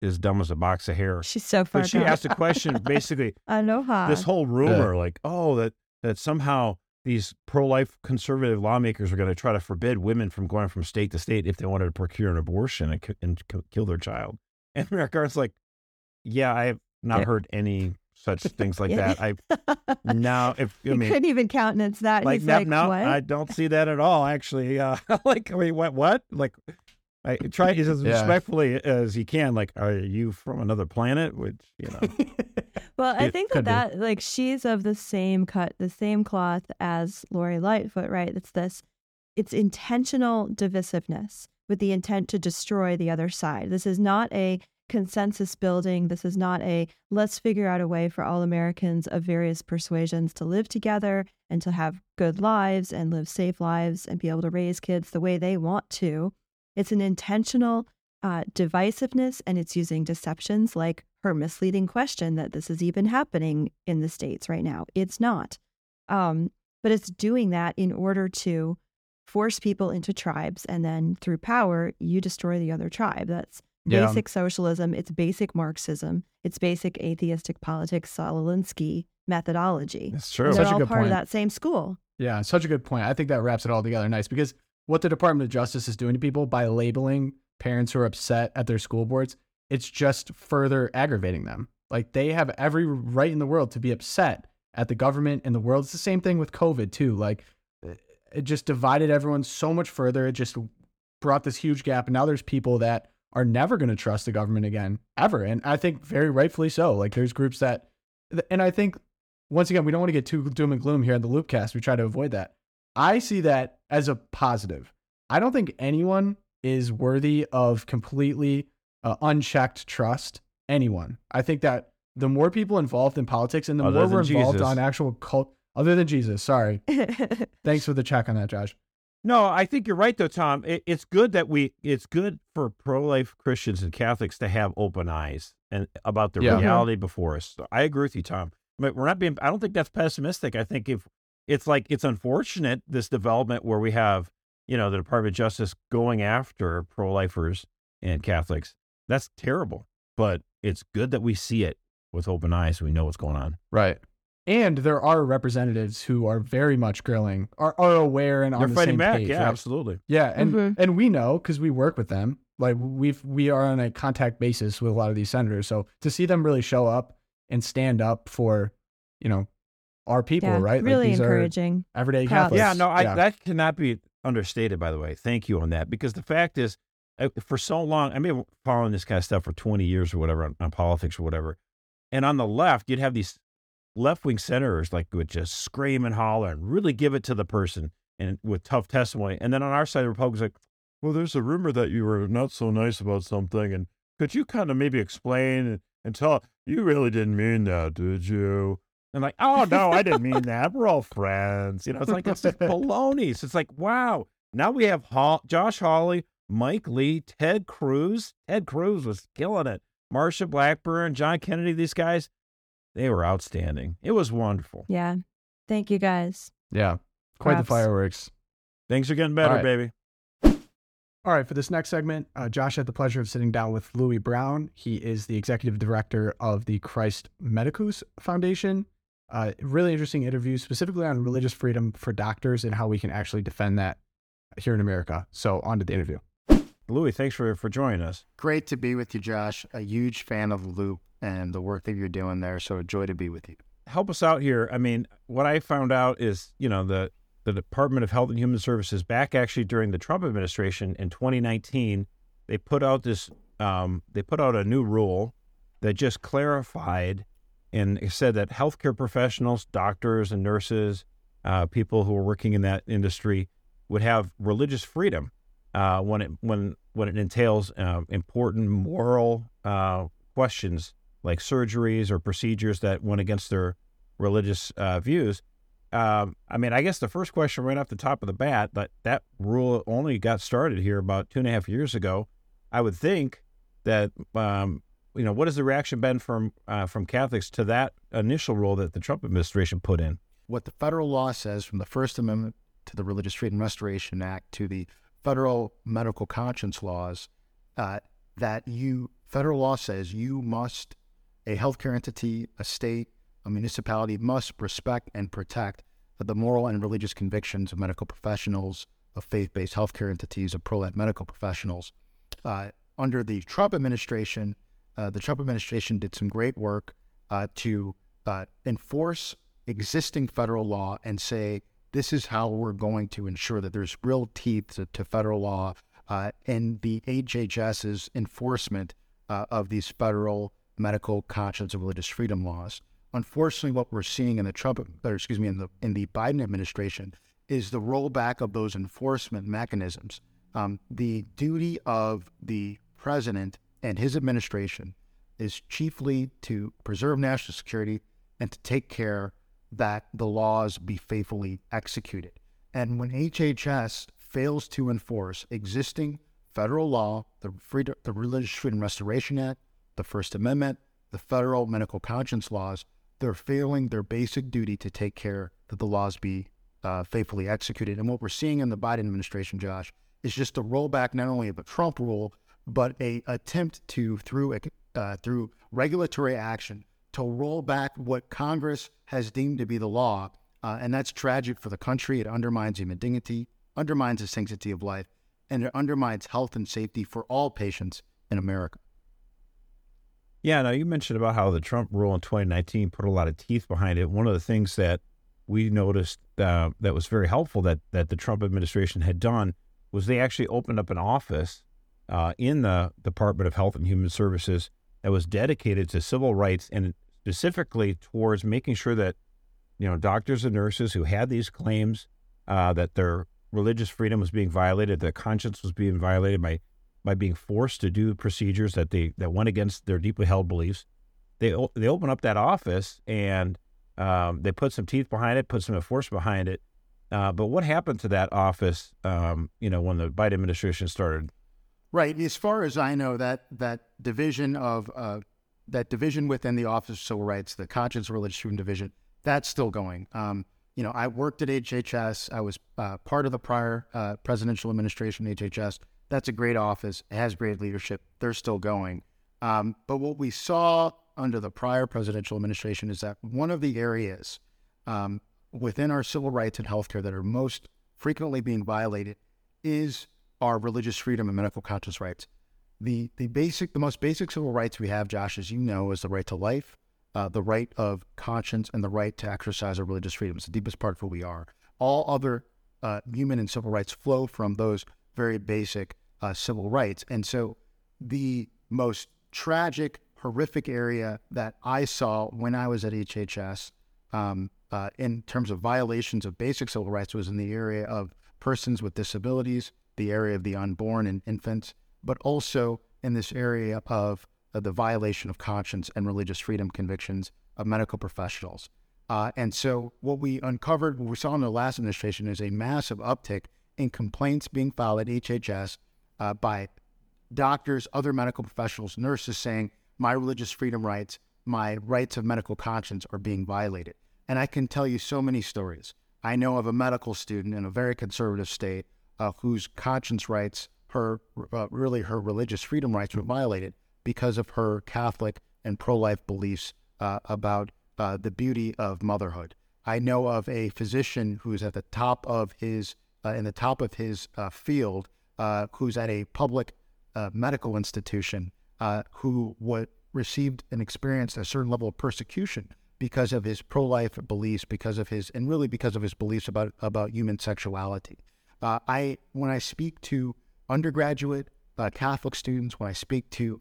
A: as dumb as a box of hair.
C: She's so far
A: But she asked a question basically <laughs>
C: Aloha.
A: this whole rumor like oh that that somehow these pro-life conservative lawmakers are going to try to forbid women from going from state to state if they wanted to procure an abortion and, and kill their child <laughs> and Merrick Garland's like yeah i have not
C: Yeah.
A: heard any such <laughs> things like
C: Yeah.
A: that i now if i
C: he
A: mean
C: couldn't even countenance that.
A: like
C: He's
A: no,
C: like,
A: no i don't see that at all actually uh <laughs> like i mean what what like I try as <laughs>
B: Yeah.
A: respectfully as you can. Like, are you from another planet? Which you know, <laughs>
C: Well, I think
B: could
C: that
B: be.
C: that like she's of the same cut, the same cloth as Lori Lightfoot, right? It's this, it's intentional divisiveness with the intent to destroy the other side. This is not a consensus building. This is not a let's figure out a way for all Americans of various persuasions to live together and to have good lives and live safe lives and be able to raise kids the way they want to. It's an intentional uh, divisiveness and it's using deceptions like her misleading question that this is even happening in the states right now. It's not. Um, but it's doing that in order to force people into tribes and then through power you destroy the other tribe. That's
B: Yeah.
C: basic socialism, it's basic Marxism, it's basic atheistic politics, Saul Alinsky methodology.
A: that's true.
B: Such
C: they're
B: a
C: all
B: good
C: part
B: point.
C: of that same school.
B: Yeah, such a good point. I think that wraps it all together nice because what the Department of Justice is doing to people by labeling parents who are upset at their school boards, it's just further aggravating them. Like they have every right in the world to be upset at the government and the world. It's the same thing with COVID too. Like it just divided everyone so much further. It just brought this huge gap. And now there's people that are never going to trust the government again, ever. And I think very rightfully so. Like there's groups that, and I think once again, we don't want to get too doom and gloom here in the Loopcast. We try to avoid that. I see that as a positive. I don't think anyone is worthy of completely uh, unchecked trust. Anyone. I think that the more people involved in politics and the
A: Other
B: more we're involved
A: Jesus.
B: on actual cult, other than Jesus. Sorry. <laughs> Thanks for the check on that, Josh.
A: No, I think you're right though, Tom. It, it's good that we. It's good for pro-life Christians and Catholics to have open eyes and about the
B: Yeah.
A: reality before us. So I agree with you, Tom. But we're not being. I don't think that's pessimistic. I think if it's like it's unfortunate this development where we have you know the Department of Justice going after pro-lifers and Catholics. That's terrible. But it's good that we see it with open eyes. We know what's going on.
B: Right. And there are representatives who are very much grilling, are, are aware and
A: They're
B: on the
A: fighting
B: same
A: back.
B: page.
A: yeah,
B: right?
A: absolutely.
B: Yeah, and
C: Mhm.
B: and we know because we work with them. Like we've we are on a contact basis with a lot of these senators. So to see them really show up and stand up for, you know, our people,
C: yeah,
B: right?
C: Really
B: like these
C: encouraging.
B: Are everyday
C: Proud.
B: Catholics.
A: Yeah, no, I,
B: yeah.
A: that cannot be understated. By the way, thank you on that because the fact is, uh, for so long, I mean, following this kind of stuff for twenty years or whatever on, on politics or whatever, and on the left, you'd have these left wing senators like would just scream and holler and really give it to the person and with tough testimony, and then on our side, the Republicans like, well, there's a rumor that you were not so nice about something, and could you kind of maybe explain and, and tell you really didn't mean that, did you? And like, oh no, I didn't mean that. We're all friends. You know, it's like it's just <laughs> baloney. So it's like, wow. Now we have Hall, Josh Hawley, Mike Lee, Ted Cruz. Ted Cruz was killing it. Marsha Blackburn, John Kennedy, these guys, they were outstanding. It was wonderful.
C: Yeah. Thank you guys.
B: yeah, quite
C: Props.
B: the fireworks.
A: Things are getting better,
B: All right.
A: baby.
B: All right, for this next segment, uh, Josh had the pleasure of sitting down with Louis Brown. He is the executive director of the Christ Medicus Foundation. Uh, really interesting interview, specifically on religious freedom for doctors and how we can actually defend that here in America. So, on to the interview.
A: Louis, thanks for, for joining us.
D: Great to be with you, Josh. A huge fan of Loop and the work that you're doing there. So a joy to be with you.
A: help us out here. I mean, what I found out is, you know, the the Department of Health and Human Services back actually during the Trump administration in 2019, they put out this um, they put out a new rule that just clarified and said that healthcare professionals, doctors and nurses, uh, people who are working in that industry would have religious freedom uh, when it when when it entails uh, important moral uh, questions like surgeries or procedures that went against their religious uh, views. Um, I mean, I guess the first question right off the top of the bat, that that rule only got started here about two and a half years ago. I would think that um, you know what has the reaction been from uh, from Catholics to that initial rule that the Trump administration put in?
D: What the federal law says from the First Amendment to the Religious Freedom Restoration Act to the federal medical conscience laws, uh, that you, federal law says you must, a healthcare entity, a state, a municipality must respect and protect the moral and religious convictions of medical professionals, of faith based healthcare entities, of pro life medical professionals. Uh, under the Trump administration, uh, the Trump administration did some great work uh, to uh, enforce existing federal law and say this is how we're going to ensure that there's real teeth to, to federal law uh, and the HHS's enforcement uh, of these federal medical conscience and religious freedom laws. Unfortunately, what we're seeing in the Trump, or excuse me, in the in the Biden administration is the rollback of those enforcement mechanisms. Um, the duty of the president and his administration is chiefly to preserve national security and to take care that the laws be faithfully executed. And when HHS fails to enforce existing federal law, the, Freedom, the Religious Freedom Restoration Act, the First Amendment, the federal medical conscience laws, they're failing their basic duty to take care that the laws be uh, faithfully executed. And what we're seeing in the Biden administration, Josh, is just a rollback not only of the Trump rule, but a attempt to through uh, through regulatory action to roll back what Congress has deemed to be the law, uh, and that's tragic for the country. It undermines human dignity, undermines the sanctity of life, and it undermines health and safety for all patients in America.
A: Yeah, now you mentioned about how the Trump rule in 2019 put a lot of teeth behind it. One of the things that we noticed uh, that was very helpful that that the Trump administration had done was they actually opened up an office uh, in the Department of Health and Human Services that was dedicated to civil rights and specifically towards making sure that you know doctors and nurses who had these claims uh, that their religious freedom was being violated, their conscience was being violated by by being forced to do procedures that they that went against their deeply held beliefs. They they open up that office and um, they put some teeth behind it, put some enforcement behind it. Uh, but what happened to that office? Um, you know, when the Biden administration started.
D: Right. As far as I know, that that division of uh, that division within the Office of Civil Rights, the Conscience Religious Freedom Division, that's still going. Um, you know, I worked at HHS. I was uh, part of the prior uh, presidential administration, HHS. That's a great office. It has great leadership. They're still going. Um, but what we saw under the prior presidential administration is that one of the areas um, within our civil rights and healthcare that are most frequently being violated is our religious freedom and medical conscience rights. The the basic, the most basic civil rights we have, Josh, as you know, is the right to life, uh, the right of conscience and the right to exercise our religious freedom. It's the deepest part of who we are. All other uh, human and civil rights flow from those very basic uh, civil rights. And so the most tragic, horrific area that I saw when I was at HHS um, uh, in terms of violations of basic civil rights was in the area of persons with disabilities, the area of the unborn and infants, but also in this area of uh, the violation of conscience and religious freedom convictions of medical professionals. Uh, and so, what we uncovered, what we saw in the last administration, is a massive uptick in complaints being filed at HHS uh, by doctors, other medical professionals, nurses saying, my religious freedom rights, my rights of medical conscience are being violated. And I can tell you so many stories. I know of a medical student in a very conservative state uh, whose conscience rights, her uh, really her religious freedom rights were violated because of her Catholic and pro life beliefs uh, about uh, the beauty of motherhood. I know of a physician who's at the top of his uh, in the top of his uh, field, who's at a public medical institution, who what received and experienced a certain level of persecution because of his pro-life beliefs, because of his and really because of his beliefs about about human sexuality. I when I speak to undergraduate Catholic students, when I speak to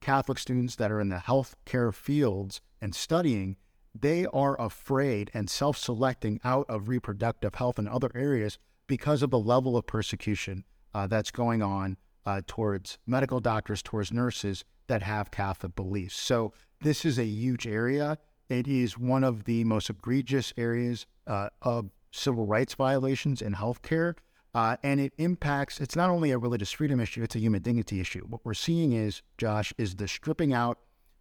D: Catholic students that are in the healthcare fields and studying, they are afraid and self selecting out of reproductive health and other areas because of the level of persecution uh, that's going on uh, towards medical doctors, towards nurses that have Catholic beliefs. So, this is a huge area. It is one of the most egregious areas uh, of civil rights violations in healthcare. Uh, and it impacts, it's not only a religious freedom issue, it's a human dignity issue. What we're seeing is, Josh, is the stripping out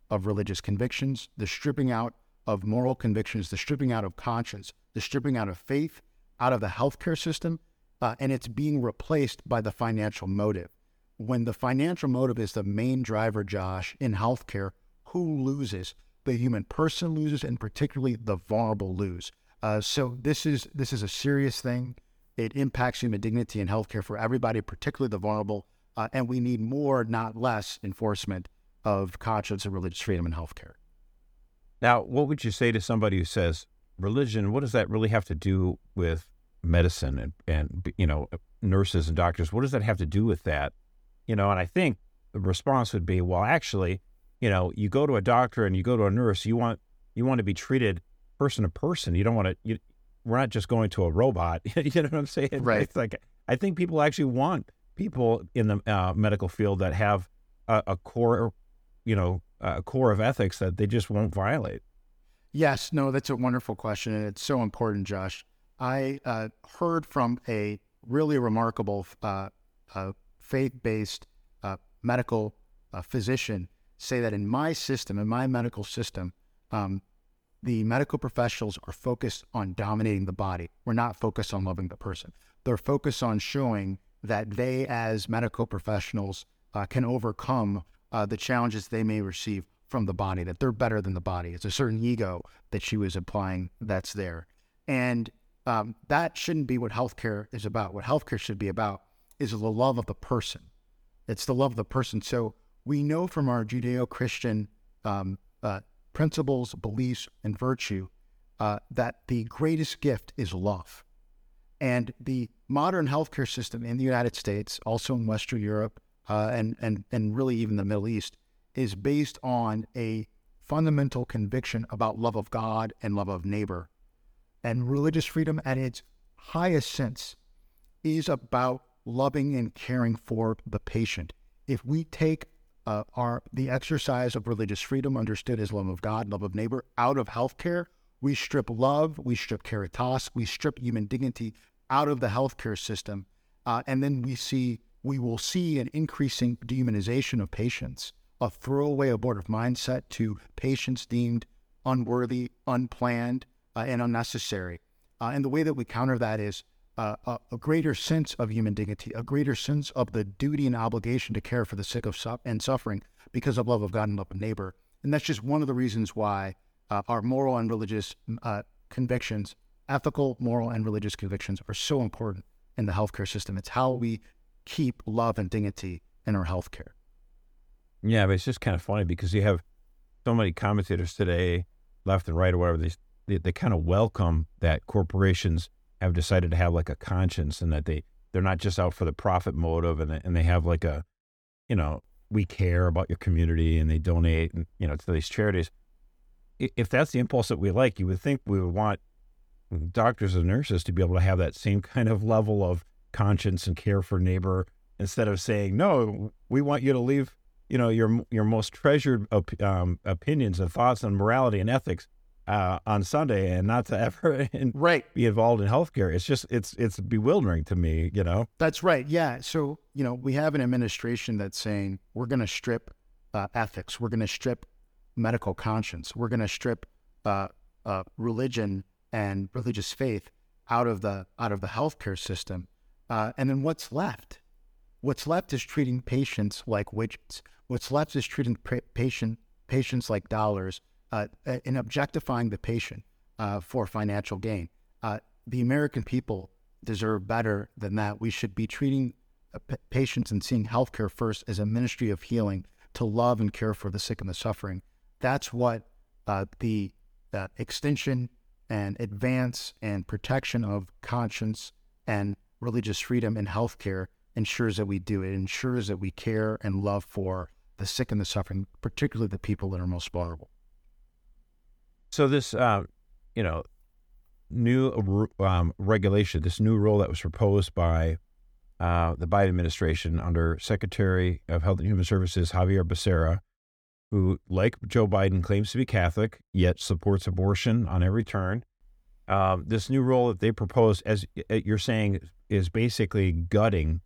D: of religious convictions, the stripping out of moral convictions, the stripping out of conscience, the stripping out of faith out of the healthcare system, uh, and it's being replaced by the financial motive. When the financial motive is the main driver, Josh, in healthcare, who loses? The human person loses, and particularly the vulnerable lose. Uh, so this is this is a serious thing. It impacts human dignity in healthcare for everybody, particularly the vulnerable. Uh, and we need more, not less, enforcement of conscience and religious freedom in healthcare.
A: Now, what would you say to somebody who says religion? What does that really have to do with medicine and and you know nurses and doctors? What does that have to do with that? You know, and I think the response would be, well, actually, you know, you go to a doctor and you go to a nurse, you want you want to be treated person to person. You don't want to. You, we're not just going to a robot. <laughs> you know what I'm saying?
D: Right.
A: It's like I think people actually want people in the uh, medical field that have a, a core you know, a core of ethics that they just won't violate?
D: Yes, no, that's a wonderful question, and it's so important, Josh. I uh, heard from a really remarkable uh, uh, faith-based uh, medical uh, physician say that in my system, in my medical system, um, the medical professionals are focused on dominating the body. We're not focused on loving the person. They're focused on showing that they, as medical professionals, uh, can overcome uh, the challenges they may receive from the body, that they're better than the body. It's a certain ego that she was applying that's there. And um, that shouldn't be what healthcare is about. What healthcare should be about is the love of the person. It's the love of the person. So we know from our Judeo Christian um, uh, principles, beliefs, and virtue uh, that the greatest gift is love. And the modern healthcare system in the United States, also in Western Europe, uh, and, and, and really even the Middle East, is based on a fundamental conviction about love of God and love of neighbor. And religious freedom at its highest sense is about loving and caring for the patient. If we take uh, our the exercise of religious freedom, understood as love of God, love of neighbor, out of healthcare, we strip love, we strip caritas, we strip human dignity out of the healthcare system, uh, and then we see we will see an increasing dehumanization of patients, a throwaway abortive mindset to patients deemed unworthy, unplanned, uh, and unnecessary. Uh, and the way that we counter that is uh, a, a, greater sense of human dignity, a greater sense of the duty and obligation to care for the sick of su- and suffering because of love of God and love of neighbor. And that's just one of the reasons why uh, our moral and religious uh, convictions, ethical, moral, and religious convictions, are so important in the healthcare system. It's how we keep love and dignity in our healthcare.
A: Yeah, but it's just kind of funny because you have so many commentators today, left and right or whatever, they they, they kind of welcome that corporations have decided to have like a conscience and that they they're not just out for the profit motive and and they have like a you know we care about your community and they donate and you know to these charities. If that's the impulse that we like you would think we would want doctors and nurses to be able to have that same kind of level of conscience and care for neighbor instead of saying no we want you to leave you know your your most treasured op- um, opinions and thoughts on morality and ethics uh, on Sunday and not to <laughs> ever in,
D: right
A: be involved in healthcare. It's just it's it's bewildering to me, you know.
D: That's right. Yeah. So you know we have an administration that's saying we're going to strip uh, ethics, we're going to strip medical conscience, we're going to strip uh, uh, religion and religious faith out of the out of the healthcare system, uh, and then what's left? What's left is treating patients like widgets. What's left is treating pa- patient patients like dollars uh, in objectifying the patient uh, for financial gain. Uh, the American people deserve better than that. We should be treating uh, p- patients and seeing healthcare first as a ministry of healing to love and care for the sick and the suffering. That's what uh, the uh, extension and advance and protection of conscience and religious freedom in healthcare ensures that we do. It ensures that we care and love for the sick and the suffering, particularly the people that are most vulnerable.
A: So this, uh, you know, new um, regulation, this new rule that was proposed by uh, the Biden administration under Secretary of Health and Human Services Xavier Becerra, who, like Joe Biden, claims to be Catholic yet supports abortion on every turn. Um, this new rule that they propose, as you're saying, is basically gutting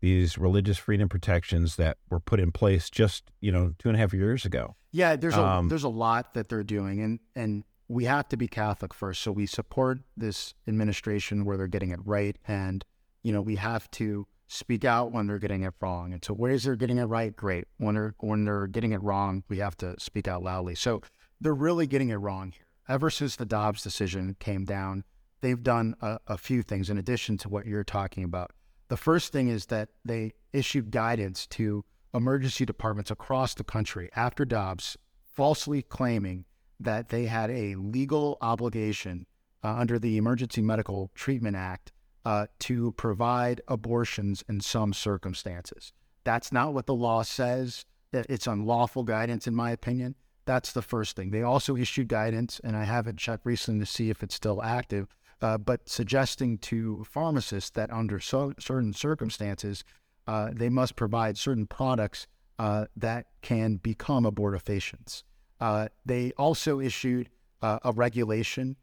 A: these religious freedom protections that were put in place just you know two and a half years ago.
D: Yeah, there's a um, there's a lot that they're doing, and and we have to be Catholic first. So we support this administration where they're getting it right, and you know we have to speak out when they're getting it wrong. And so where is they're getting it right, great. When they're when they're getting it wrong, we have to speak out loudly. So they're really getting it wrong here. Ever since the Dobbs decision came down, they've done a, a few things in addition to what you're talking about. The first thing is that they issued guidance to emergency departments across the country after Dobbs, falsely claiming that they had a legal obligation uh, under the Emergency Medical Treatment Act uh, to provide abortions in some circumstances. That's not what the law says. It's unlawful guidance, in my opinion. That's the first thing. They also issued guidance, and I haven't checked recently to see if it's still active, uh, but suggesting to pharmacists that under so, certain circumstances, uh, they must provide certain products uh, that can become abortifacients. Uh, they also issued uh, a regulation,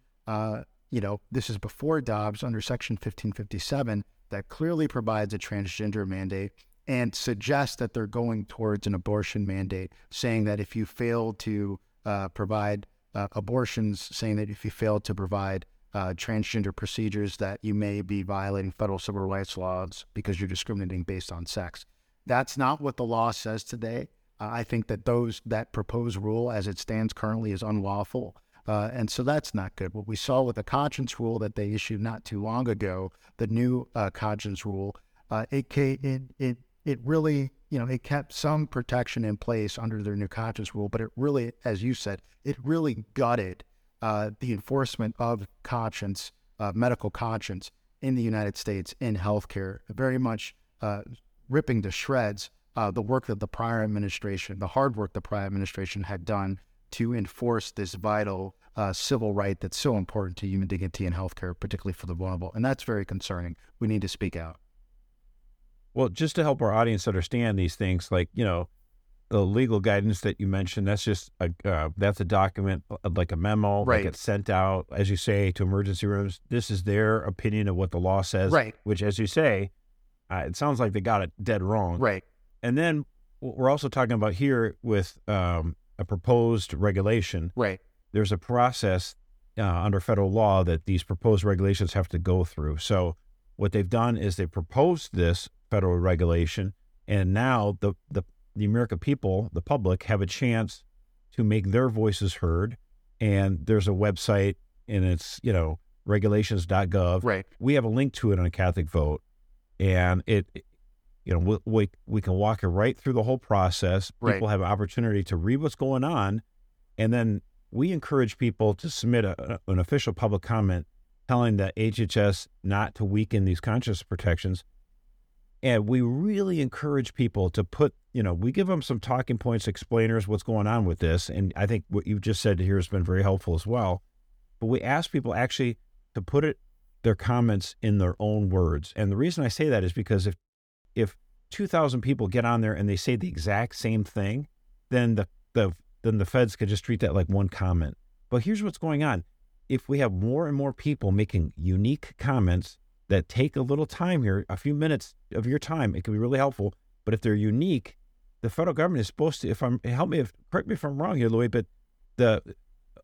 D: you know, this is before Dobbs under Section 1557, that clearly provides a transgender mandate and suggests that they're going towards an abortion mandate, saying that if you fail to provide abortions, saying that if you fail to provide uh, transgender procedures that you may be violating federal civil rights laws because you're discriminating based on sex. That's not what the law says today. Uh, I think that those that proposed rule, as it stands currently, is unlawful, uh, and so that's not good. What we saw with the conscience rule that they issued not too long ago, the new uh, conscience rule, uh, it, it it it really you know it kept some protection in place under their new conscience rule, but it really, as you said, it really gutted uh, the enforcement of conscience, uh, medical conscience in the United States in healthcare, very much uh, ripping to shreds uh, the work that the prior administration, the hard work the prior administration had done to enforce this vital uh, civil right that's so important to human dignity in healthcare, particularly for the vulnerable. And that's very concerning. We need to speak out.
A: Well, just to help our audience understand these things, like, you know, the legal guidance that you mentioned, that's just a uh, that's a document uh, like a memo
D: right.
A: that gets sent out, as you say, to emergency rooms. This is their opinion of what the law says,
D: right?
A: Which, as you say, uh, it sounds like they got it dead wrong,
D: right?
A: And then we're also talking about here with um, a proposed regulation,
D: right?
A: There's a process uh, under federal law that these proposed regulations have to go through. So what they've done is they proposed this federal regulation, and now the the the American people, the public, have a chance to make their voices heard. And there's a website, and it's you know regulations.gov.
D: Right.
A: We have a link to it on a Catholic Vote, and it, you know, we, we we can walk it right through the whole process.
D: Right.
A: People have an opportunity to read what's going on, and then we encourage people to submit a, an official public comment telling the HHS not to weaken these conscience protections. And we really encourage people to put, you know, we give them some talking points, explainers, what's going on with this. And I think what you've just said here has been very helpful as well. But we ask people actually to put it, their comments in their own words. And the reason I say that is because if, if 2,000 people get on there and they say the exact same thing, then the, the, then the feds could just treat that like one comment. But here's what's going on. If we have more and more people making unique comments that take a little time here, a few minutes of your time. It can be really helpful. But if they're unique, the federal government is supposed to. If I'm help me, if, correct me if I'm wrong here, Louis, but the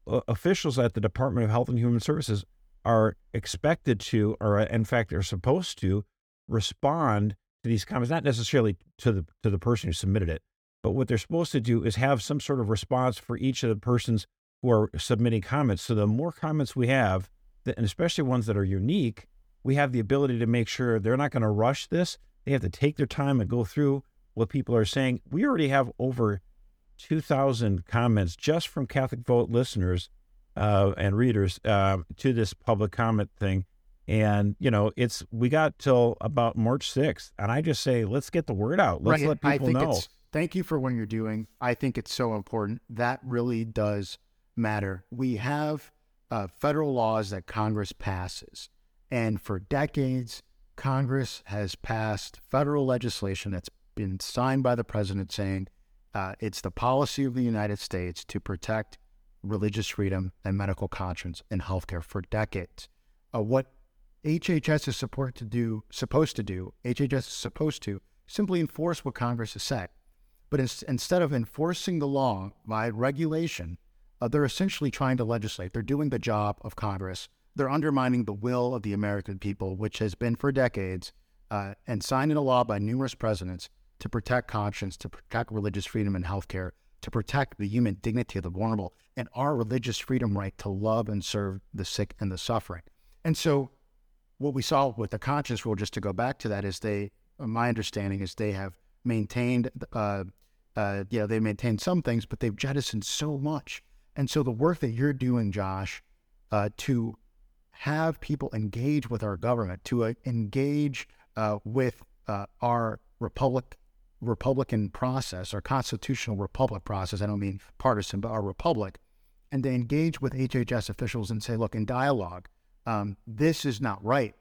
A: uh, officials at the Department of Health and Human Services are expected to, or in fact, are supposed to respond to these comments, not necessarily to the to the person who submitted it, but what they're supposed to do is have some sort of response for each of the persons who are submitting comments. So the more comments we have, and especially ones that are unique, we have the ability to make sure they're not going to rush this. They have to take their time and go through what people are saying. We already have over 2,000 comments just from Catholic Vote listeners uh, and readers uh, to this public comment thing. And, you know, it's, we got till about March 6th. And I just say, let's get the word out. Let's
D: right.
A: let people
D: I think
A: know.
D: It's, thank you for what you're doing. I think it's so important. That really does matter. We have uh, federal laws that Congress passes and for decades, Congress has passed federal legislation that's been signed by the president saying uh, it's the policy of the United States to protect religious freedom and medical conscience in healthcare for decades. Uh, what HHS is support to do, supposed to do, HHS is supposed to simply enforce what Congress has said. But in, instead of enforcing the law by regulation, uh, they're essentially trying to legislate. They're doing the job of Congress they're undermining the will of the American people, which has been for decades uh, and signed into law by numerous presidents to protect conscience, to protect religious freedom and healthcare, to protect the human dignity of the vulnerable, and our religious freedom right to love and serve the sick and the suffering. And so, what we saw with the conscience rule, just to go back to that, is they, my understanding is they have maintained, uh, uh, you know, they maintained some things, but they've jettisoned so much. And so, the work that you're doing, Josh, uh, to have people engage with our government, to uh, engage uh, with uh, our republic, Republican process, our constitutional republic process. I don't mean partisan, but our republic, and to engage with HHS officials and say, look, in dialogue, um, this is not right.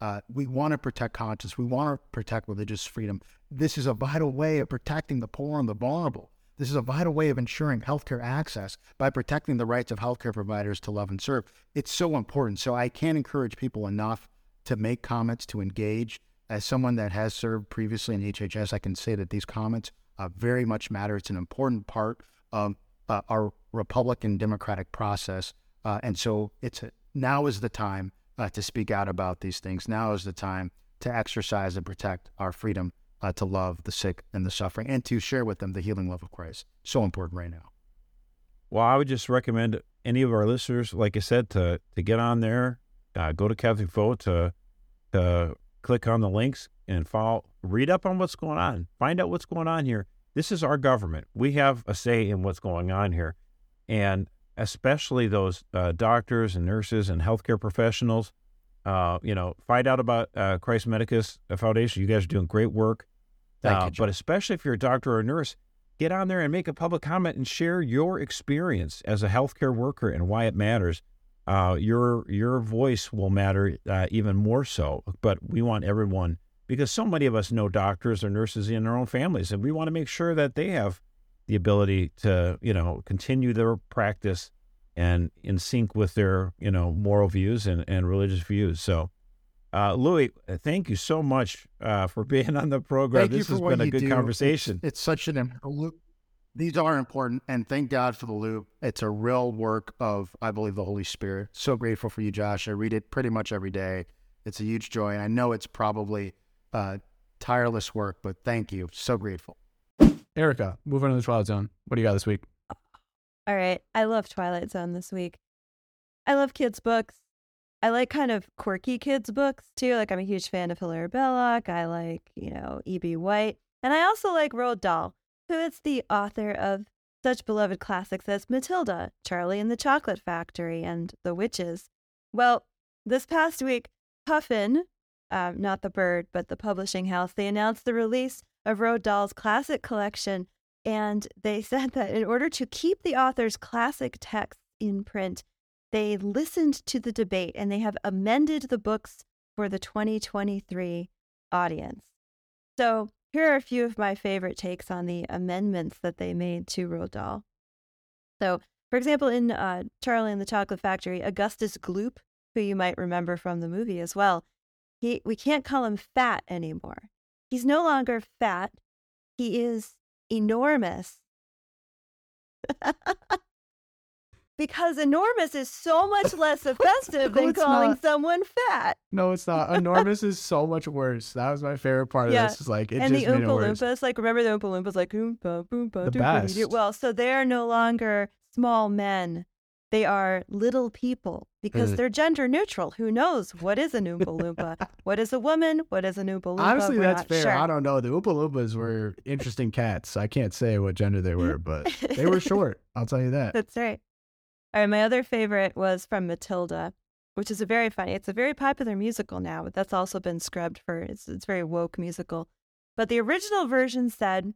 D: Uh, we want to protect conscience. We want to protect religious freedom. This is a vital way of protecting the poor and the vulnerable. This is a vital way of ensuring healthcare access by protecting the rights of healthcare providers to love and serve. It's so important. So I can't encourage people enough to make comments, to engage. As someone that has served previously in HHS, I can say that these comments uh, very much matter. It's an important part of uh, our Republican democratic process. Uh, and so it's a, now is the time uh, to speak out about these things. Now is the time to exercise and protect our freedom uh, to love the sick and the suffering and to share with them the healing love of Christ. So important right now.
A: Well, I would just recommend any of our listeners, like I said, to to get on there, uh, go to Catholic Vote to to click on the links and follow, read up on what's going on, find out what's going on here. This is our government. We have a say in what's going on here, and especially those uh, doctors and nurses and healthcare professionals. Uh, you know, find out about uh, Christ Medicus Foundation. You guys are doing great work. Uh, but especially if you're a doctor or a nurse, get on there and make a public comment and share your experience as a healthcare worker and why it matters. Uh, your your voice will matter uh, even more so. But we want everyone because so many of us know doctors or nurses in their own families, and we want to make sure that they have the ability to you know continue their practice and in sync with their you know moral views and, and religious views. So uh, Louis, uh, thank you so much uh, for <laughs> being on the program.
D: Thank
A: this
D: has
A: been a good
D: do.
A: conversation.
D: It's, it's such an loop. These are important, and thank God for the loop. It's a real work of, I believe, the Holy Spirit. So grateful for you, Josh. I read it pretty much every day. It's a huge joy. And I know it's probably uh, tireless work, but thank you. So grateful.
B: Erica, moving on to the Twilight Zone. What do you got this week?
C: All right. I love Twilight Zone this week. I love kids' books. I like kind of quirky kids books too. Like I'm a huge fan of Hilaire Belloc. I like, you know, E.B. White. And I also like Roald Dahl, who is the author of such beloved classics as Matilda, Charlie and the Chocolate Factory, and The Witches. Well, this past week, Puffin, uh, not the bird, but the publishing house, they announced the release of Roald Dahl's classic collection. And they said that in order to keep the author's classic texts in print, they listened to the debate and they have amended the books for the 2023 audience. So here are a few of my favorite takes on the amendments that they made to Roald Dahl. So, for example, in uh, Charlie and the Chocolate Factory, Augustus Gloop, who you might remember from the movie as well, he we can't call him fat anymore. He's no longer fat. He is enormous. <laughs> because enormous is so much <laughs> less offensive
B: No,
C: than calling
B: not.
C: someone fat.
B: No, it's not. Enormous is so much worse. That was my favorite part of
C: Yeah.
B: this. Is like it
C: and the
B: just it
C: Oompa. Loompas, like remember the Oompa Loompas, like Oompa Boompa
B: The best.
C: Doo. Well, so they are no longer small men; they are little people because they're gender neutral. Who knows what is an Oompa Loompa? <laughs> what is a woman? What is an Oompa Loompa?
B: Honestly,
C: We're
B: that's fair.
C: Sure.
B: I don't know. The Oompa Loompas were interesting cats. I can't say what gender they were, but <laughs> they were short. I'll tell you that.
C: That's right. All right, my other favorite was from Matilda, which is a very funny. It's a very popular musical now, but that's also been scrubbed for it's it's very woke musical. But the original version said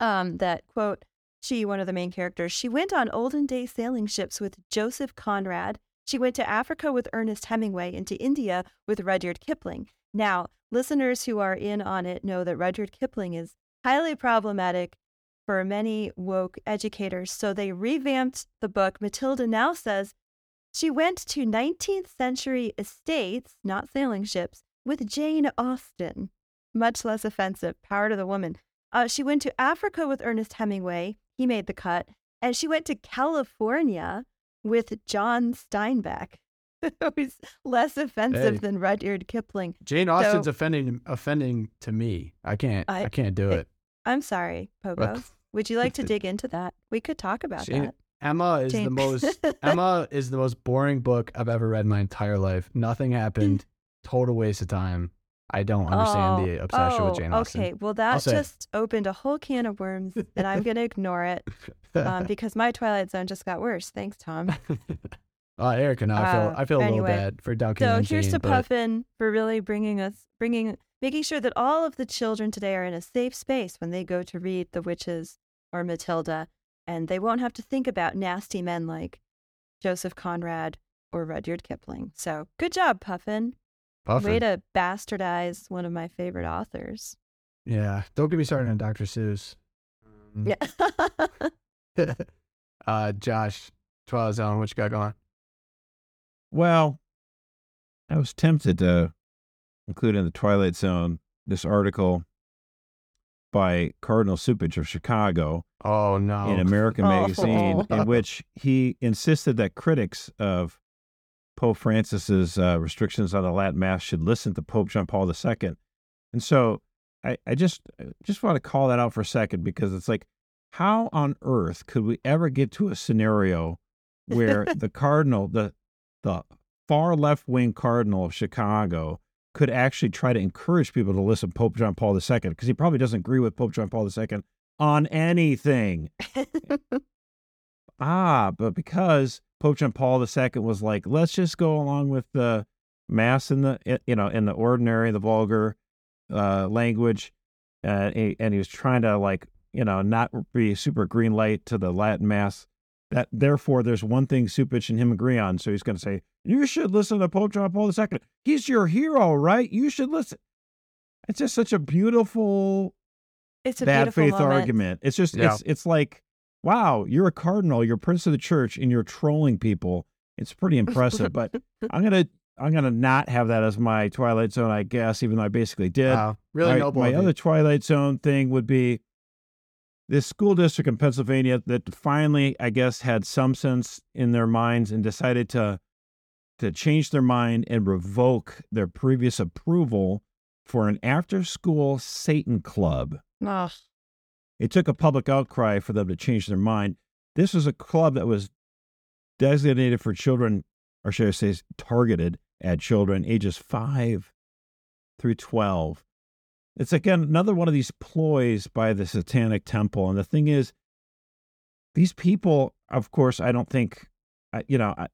C: um, that quote she one of the main characters she went on olden day sailing ships with Joseph Conrad. She went to Africa with Ernest Hemingway and to India with Rudyard Kipling. Now, listeners who are in on it know that Rudyard Kipling is highly problematic for many woke educators. So they revamped the book. Matilda now says she went to 19th century estates, not sailing ships, with Jane Austen. Much less offensive. Power to the woman. Uh, she went to Africa with Ernest Hemingway. He made the cut. And she went to California with John Steinbeck, <laughs> who's less offensive
B: Hey.
C: than Rudyard Kipling.
B: Jane Austen's
C: So-
B: offending offending to me. I can't. I,
C: I-
B: can't do
C: it-
B: it.
C: I'm sorry, Pogo. Would you like to <laughs> dig into that? We could talk about
B: Jane-
C: that.
B: Emma is the most <laughs> Emma is the most boring book I've ever read in my entire life. Nothing happened. <laughs> Total waste of time. I don't understand the obsession with
C: oh,
B: Jane Austen.
C: Okay, well, that
B: it.
C: just opened a whole can of worms, and I'm going to ignore it um, because my Twilight Zone just got worse. Thanks, Tom.
B: uh, Erica, now I feel
C: Uh,
B: I feel a
C: anyway.
B: little bad for dunking
C: So here's
B: Jane,
C: to
B: but
C: Puffin for really bringing us, bringing, making sure that all of the children today are in a safe space when they go to read The Witches or Matilda, and they won't have to think about nasty men like Joseph Conrad or Rudyard Kipling. So good job, Puffin.
B: Puffin.
C: Way to bastardize one of my favorite authors.
B: Yeah, don't get me started on Dr. Seuss. Um,
C: Yeah. <laughs> <laughs>
B: uh, Josh, Twilight Zone, what you got going?
A: Well, I was tempted to include in the Twilight Zone this article by Cardinal Cupich of Chicago
B: Oh no,
A: in <laughs> American
C: Oh.
A: Magazine, in <laughs> which he insisted that critics of Pope Francis's uh, restrictions on the Latin Mass should listen to Pope John Paul II. And so I, I just I just want to call that out for a second because it's like, how on earth could we ever get to a scenario where <laughs> the cardinal, the the far left wing cardinal of Chicago, could actually try to encourage people to listen to Pope John Paul II because he probably doesn't agree with Pope John Paul II on anything. <laughs> Ah, but because Pope John Paul II was like, let's just go along with the mass in the you know in the ordinary, the vulgar uh, language, uh, and he was trying to like you know not be super green light to the Latin mass. That therefore, there's one thing Cupich and him agree on. So he's going to say, you should listen to Pope John Paul II. He's your hero, right? You should listen. It's just such a beautiful
C: it's a
A: bad
C: beautiful
A: faith
C: moment.
A: argument. It's just
B: Yeah.
A: it's it's like, wow, you're a cardinal, you're prince of the church, and you're trolling people. It's pretty impressive. but <laughs> I'm gonna I'm gonna not have that as my Twilight Zone, I guess, even though I basically did.
B: Wow, really
A: All right,
B: noble.
A: My other Twilight Zone thing would be this school district in Pennsylvania that finally, I guess, had some sense in their minds and decided to to change their mind and revoke their previous approval for an after-school Satan club.
C: Ugh.
A: It took a public outcry for them to change their mind. This was a club that was designated for children, or should I say, targeted at children ages five through 12. It's again another one of these ploys by the Satanic Temple. And the thing is, these people, of course, I don't think, you know, I,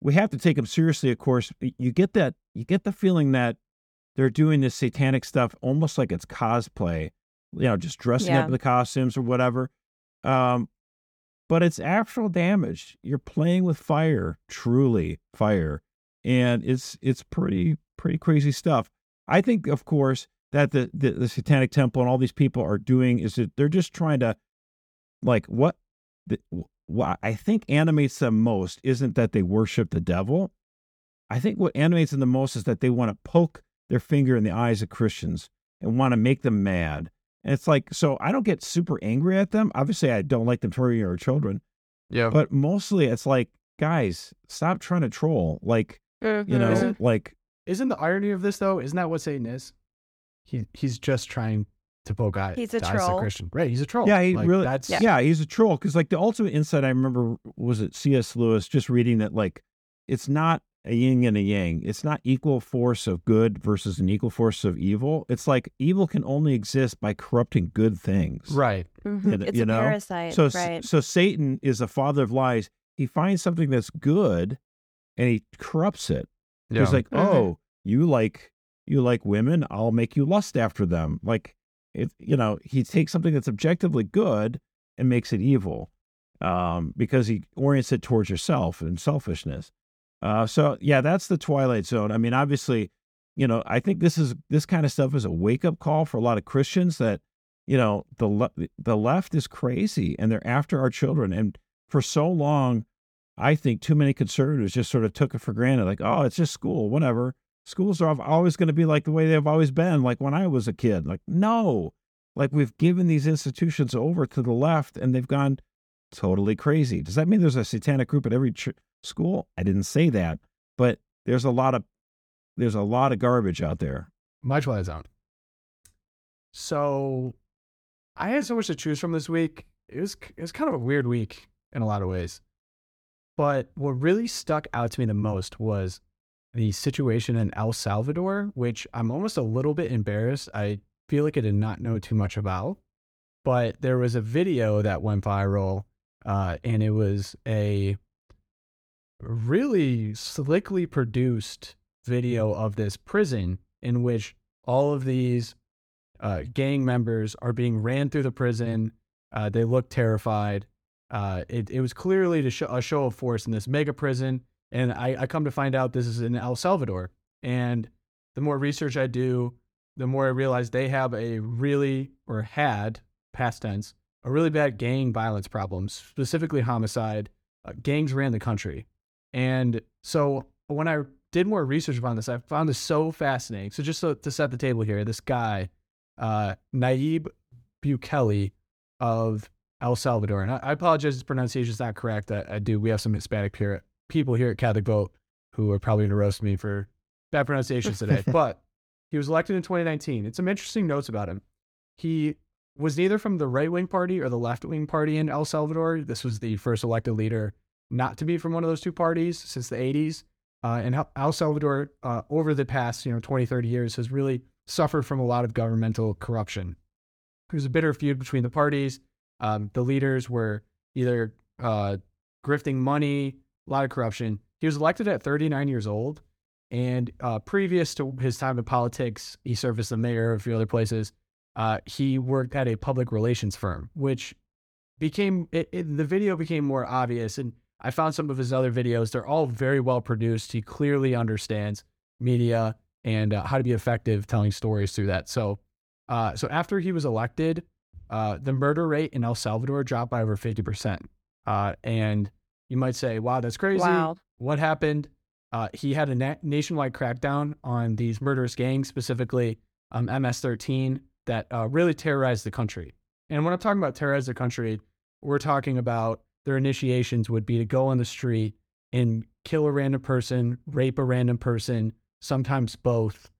A: we have to take them seriously. Of course, you get that, you get the feeling that they're doing this satanic stuff almost like it's cosplay, you know, just dressing
C: Yeah.
A: up in the costumes or whatever. Um, but it's actual damage. You're playing with fire, truly fire, and it's it's pretty pretty crazy stuff. I think, of course, that the the, the Satanic Temple and all these people are doing is that they're just trying to, like, what the, what I think animates them most isn't that they worship the devil. I think what animates them the most is that they want to poke their finger in the eyes of Christians and want to make them mad. And it's like, so I don't get super angry at them. Obviously, I don't like them torturing our children,
B: Yeah.
A: but mostly it's like, guys, stop trying to troll. Like, you
C: Mhm.
A: know,
B: Isn't-
A: like,
B: Isn't the irony of this though? Isn't that what Satan is? He he's just trying to poke eye.
C: He's a
B: the eyes of
C: troll.
B: Christian. Right. He's a troll.
A: yeah, he
B: Like,
A: really,
B: That's
A: yeah. he's a troll. Cause like the ultimate insight I remember was it C.S. Lewis just reading that, like, it's not a yin and a yang. It's not equal force of good versus an equal force of evil. It's like evil can only exist by corrupting good things.
B: right.
C: Mhm.
A: you know-
C: It's
A: you
C: a
A: know?
C: parasite,
A: So,
C: right?
A: so Satan is a father of lies. He finds something that's good, and he corrupts it.
B: Yeah.
A: He's like,
C: Mhm.
A: "Oh, you like you like women? I'll make you lust after them." Like it, you know, he takes something that's objectively good and makes it evil, um, because he orients it towards yourself and selfishness. Uh, so yeah, that's the twilight zone. I mean, obviously, you know, I think this is this kind of stuff is a wake up call for a lot of Christians that, you know, the le- the left is crazy and they're after our children. And for so long, I think too many conservatives just sort of took it for granted, like, oh, it's just school, whatever. Schools are always going to be like the way they've always been, like when I was a kid. Like, no, like we've given these institutions over to the left and they've gone totally crazy. Does that mean there's a satanic group at every ch- school? I didn't say that, but there's a lot of there's a lot of garbage out there.
B: My Twilight Zone. So, I had so much to choose from this week. It was it was kind of a weird week in a lot of ways. But what really stuck out to me the most was the situation in El Salvador, which I'm almost a little bit embarrassed. I feel like I did not know too much about. But there was a video that went viral, uh, and it was a really slickly produced video of this prison in which all of these uh, gang members are being ran through the prison. Uh, they look terrified. Uh, it, it was clearly show, a show of force in this mega prison. And I, I come to find out this is in El Salvador. And the more research I do, the more I realize they have a really, or had, past tense, a really bad gang violence problem, specifically homicide. Uh, gangs ran the country. And so when I did more research on this, I found this so fascinating. So just so, to set the table here, this guy, uh, Nayib Bukele of El Salvador, and I, I apologize if pronunciation is not correct. I, I do. We have some Hispanic here, people here at Catholic Vote who are probably going to roast me for bad pronunciations today. <laughs> but he was elected in 2019. It's some interesting notes about him. He was neither from the right wing party or the left wing party in El Salvador. This was the first elected leader not to be from one of those two parties since the 80s. Uh, and El- Salvador, uh, over the past you know 20, 30 years, has really suffered from a lot of governmental corruption. There was a bitter feud between the parties. Um, the leaders were either uh, grifting money, a lot of corruption. He was elected at 39 years old. And uh, previous to his time in politics, he served as the mayor of a few other places. Uh, he worked at a public relations firm, which became it, it, the video became more obvious. And I found some of his other videos. They're all very well produced. He clearly understands media and uh, how to be effective telling stories through that. So, uh, so after he was elected, uh, the murder rate in El Salvador dropped by over fifty percent. Uh, and you might say, "Wow, that's crazy."
C: Wow.
B: What happened? Uh, he had a na- nationwide crackdown on these murderous gangs, specifically um, MS-13, that uh, really terrorized the country. And when I'm talking about terrorize the country, we're talking about their initiations would be to go on the street and kill a random person, rape a random person, sometimes both.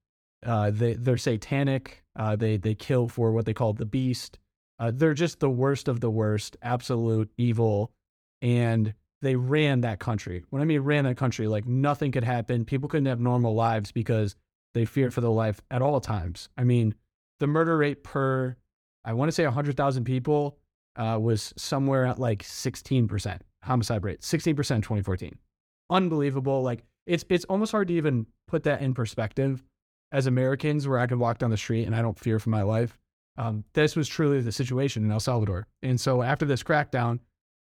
B: Uh, they they're satanic. Uh, they they kill for what they call the beast. Uh, they're just the worst of the worst, absolute evil, and they ran that country. When I mean ran that country, like nothing could happen. People couldn't have normal lives because they feared for their life at all times. I mean, the murder rate per, I want to say 100,000 people uh, was somewhere at like 16% homicide rate, 16% in 2014. Unbelievable. Like it's it's almost hard to even put that in perspective as Americans where I could walk down the street and I don't fear for my life. Um, this was truly the situation in El Salvador. And so after this crackdown,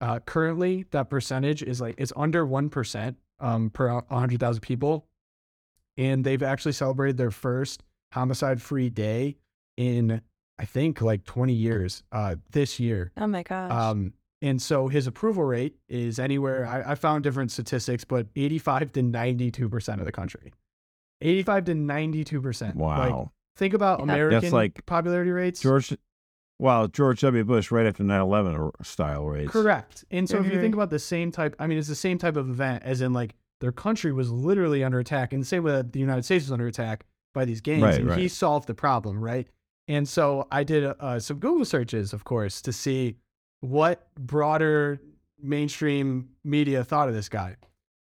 B: uh, currently that percentage is like it's under 1% um, per 100,000 people. And they've actually celebrated their first homicide free day in, I think, like 20 years uh, this year.
C: Oh my gosh.
B: Um, and so his approval rate is anywhere, I, I found different statistics, but 85 to 92% of the country. 85 to 92%. Like,
A: Wow.
B: think about
C: Yeah.
B: American
A: That's like
B: popularity rates.
A: George, well, George W. Bush right after 9 11 style rates.
B: Correct. And so if you
C: Mhm.
B: think about the same type, I mean, it's the same type of event as in like their country was literally under attack, and the same way that the United States was under attack by these gangs,
A: Right,
B: and he solved the problem, right? And so I did uh, some Google searches, of course, to see what broader mainstream media thought of this guy.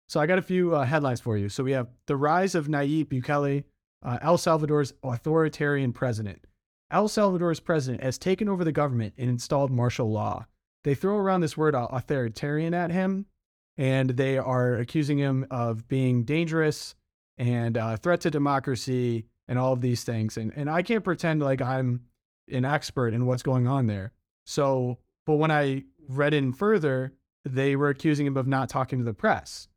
B: So I got a few uh, headlines for you. So we have the rise of Nayib Bukele, uh, El Salvador's authoritarian president. El Salvador's president has taken over the government and installed martial law. They throw around this word authoritarian at him, and they are accusing him of being dangerous and uh, threat to democracy and all of these things. And and I can't pretend like I'm an expert in what's going on there. So, but when I read in further, they were accusing him of not talking to the press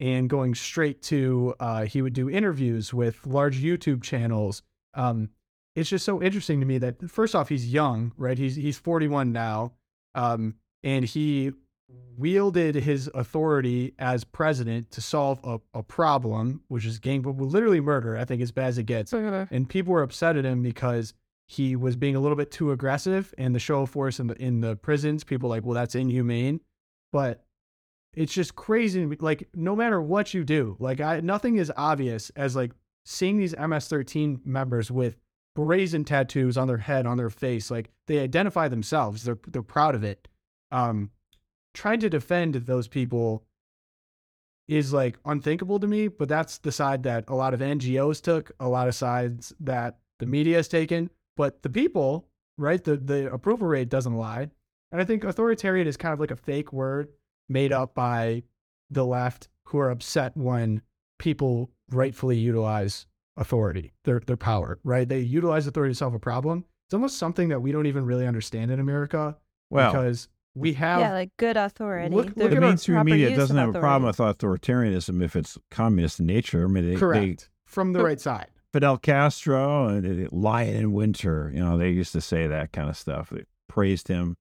B: and going straight to uh, he would do interviews with large YouTube channels. Um, it's just so interesting to me that first off, he's young, right? He's he's 41 now, um, and he wielded his authority as president to solve a, a problem, which is gang, but literally murder. I think as bad as it gets and people were upset at him because he was being a little bit too aggressive and the show of force in the in the prisons people were like well that's inhumane but it's just crazy like no matter what you do like I, nothing is obvious as like seeing these ms13 members with brazen tattoos on their head on their face like they identify themselves they're they're proud of it um trying to defend those people is like unthinkable to me, but that's the side that a lot of NGOs took, a lot of sides that the media has taken. But the people, right? The the approval rate doesn't lie. And I think authoritarian is kind of like a fake word made up by the left who are upset when people rightfully utilize authority, their their power, right? They utilize authority to solve a problem. It's almost something that we don't even really understand in America
A: Well,
B: because we have
C: yeah, like good authority.
B: Look-
C: The
B: look
A: the mainstream media doesn't
C: of
A: have a problem with authoritarianism if it's communist in nature. I mean, they,
B: correct
A: they
B: from the
A: But-
B: right side.
A: Fidel Castro and Lion in Winter, you know, they used to say that kind of stuff. They praised him.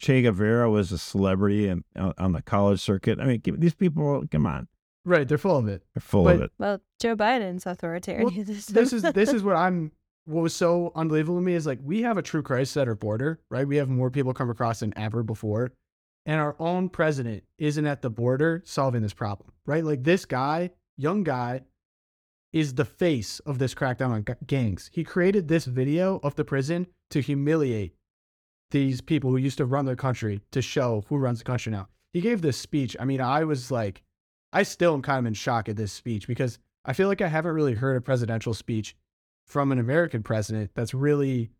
A: Che Guevara was a celebrity and on on the college circuit. I mean, these people, come on,
B: Right, they're full of it.
A: they're full
B: But-
A: of it.
C: well, Joe Biden's authoritarian.
B: this is <laughs> this is what I'm what was so unbelievable to me is like we have a true crisis at our border, right? We have more people come across than ever before. And our own president isn't at the border solving this problem, right? Like this guy, young guy, is the face of this crackdown on ga- gangs. He created this video of the prison to humiliate these people who used to run their country to show who runs the country now. He gave this speech. I mean, I was like, I still am kind of in shock at this speech because I feel like I haven't really heard a presidential speech from an American president that's really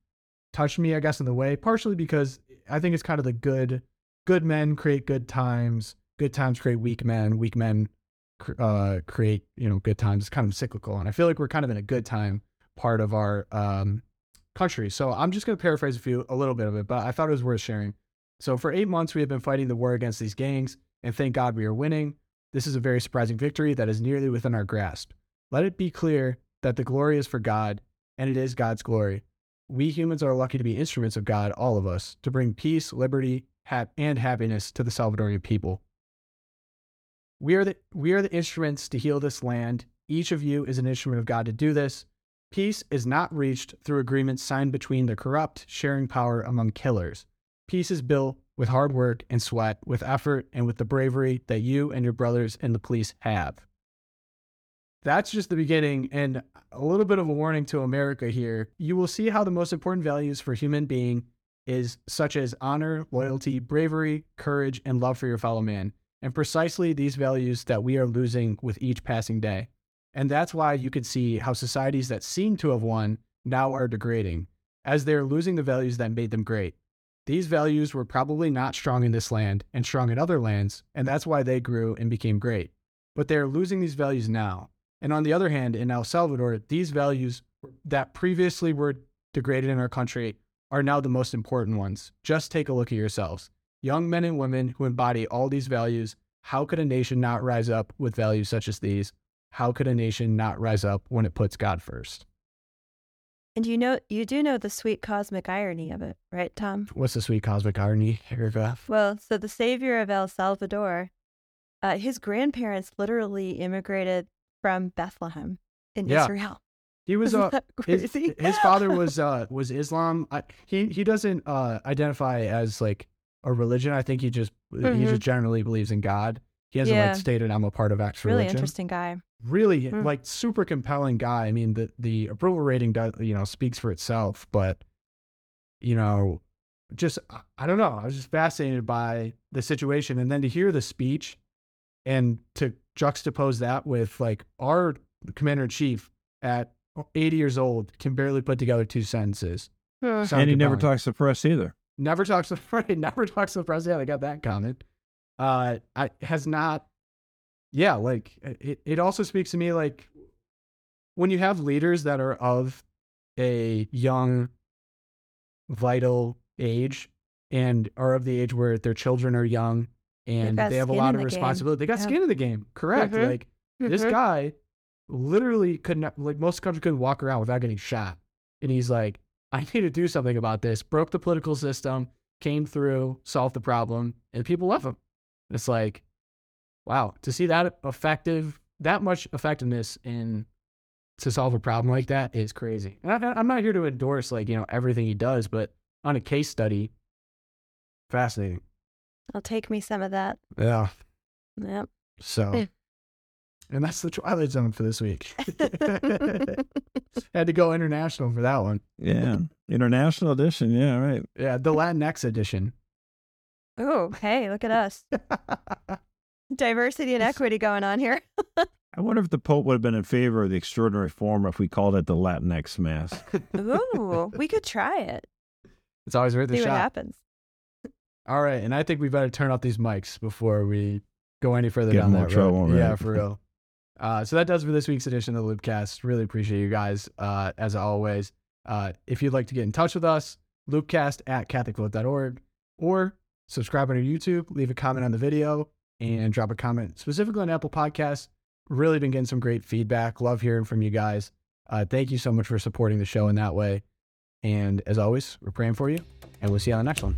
B: touched me, I guess, in the way, partially because I think it's kind of the good, good men create good times, good times create weak men, weak men uh, create, you know, good times. It's kind of cyclical. And I feel like we're kind of in a good time part of our um, country. So I'm just going to paraphrase a few, a little bit of it, but I thought it was worth sharing. So for eight months, we have been fighting the war against these gangs, and thank God we are winning. This is a very surprising victory that is nearly within our grasp. Let it be clear that the glory is for God, and it is God's glory. We humans are lucky to be instruments of God, all of us, to bring peace, liberty, hap- and happiness to the Salvadorian people. We are the we are the instruments to heal this land. Each of you is an instrument of God to do this. Peace is not reached through agreements signed between the corrupt, sharing power among killers. Peace is built with hard work and sweat, with effort, and with the bravery that you and your brothers in the police have. That's just the beginning, and a little bit of a warning to America here. You will see how the most important values for human being is such as honor, loyalty, bravery, courage, and love for your fellow man. And precisely these values that we are losing with each passing day. And that's why you can see how societies that seem to have won now are degrading, as they're losing the values that made them great. These values were probably not strong in this land and strong in other lands, and that's why they grew and became great. But they're losing these values now. And on the other hand, in El Salvador, these values that previously were degraded in our country are now the most important ones. Just take a look at yourselves. Young men and women who embody all these values, how could a nation not rise up with values such as these? How could a nation not rise up when it puts God first?
C: And you know, you do know the sweet cosmic irony of it, right, Tom?
B: What's the sweet cosmic irony, Erica?
C: Well, so the savior of El Salvador, uh, his grandparents literally immigrated from Bethlehem in
B: Yeah.
C: Israel.
B: He was <laughs> uh, his,
C: crazy?
B: his father was uh was Islam. I, he he doesn't uh identify as like a religion. I think he just he
C: Mhm.
B: just generally believes in God. He hasn't
C: Yeah.
B: like stated I'm a part of X
C: really
B: religion.
C: interesting guy.
B: Really
C: Hmm.
B: like super compelling guy. I mean the the approval rating does you know speaks for itself, but you know just I- I don't know. I was just fascinated by the situation and then to hear the speech and to juxtapose that with like our commander in chief at 80 years old can barely put together two sentences. Sound
A: and he never talks to the press either.
B: Never talks to right, <laughs> never talks to the president. I got that comment. Uh, I has not. Yeah, like it. It also speaks to me like when you have leaders that are of a young, vital age and are of the age where their children are young and they have a lot of
C: the game.
B: responsibility. They got
C: Yeah.
B: skin in the game. Correct.
C: Mhm.
B: Like this
C: Mhm.
B: guy literally could not like most countries couldn't walk around without getting shot and he's like i need to do something about this broke the political system came through solved the problem and people love him it's like wow to see that effective that much effectiveness in to solve a problem like that is crazy and I, i'm not here to endorse like you know everything he does but on a case study fascinating
C: I'll take me some of that.
B: yeah
C: Yep.
B: so <laughs> and that's the twilight zone for this week <laughs> <laughs> had to go international for that one
A: Yeah. International edition. Yeah, right.
B: Yeah, the Latinx edition.
C: oh, hey, look at us. Diversity and equity going on here. <laughs>
A: I wonder if the Pope would have been in favor of the extraordinary form if we called it the Latinx Mass.
C: Ooh, <laughs> we could try it.
B: it's always worth a
C: See what happens.
B: All right, and I think we better turn off these mics before we go any further
A: Get
B: down
A: in more
B: that
A: trouble,
B: road. Yeah, for real. Uh, so that does for this week's edition of the Loopcast. Really appreciate you guys, uh, as always. Uh, if you'd like to get in touch with us, loopcast at catholicvote.org or subscribe on our YouTube, leave a comment on the video, and drop a comment specifically on Apple Podcasts. Really been getting some great feedback. Love hearing from you guys. Uh, thank you so much for supporting the show in that way. And as always, we're praying for you, and we'll see you on the next one.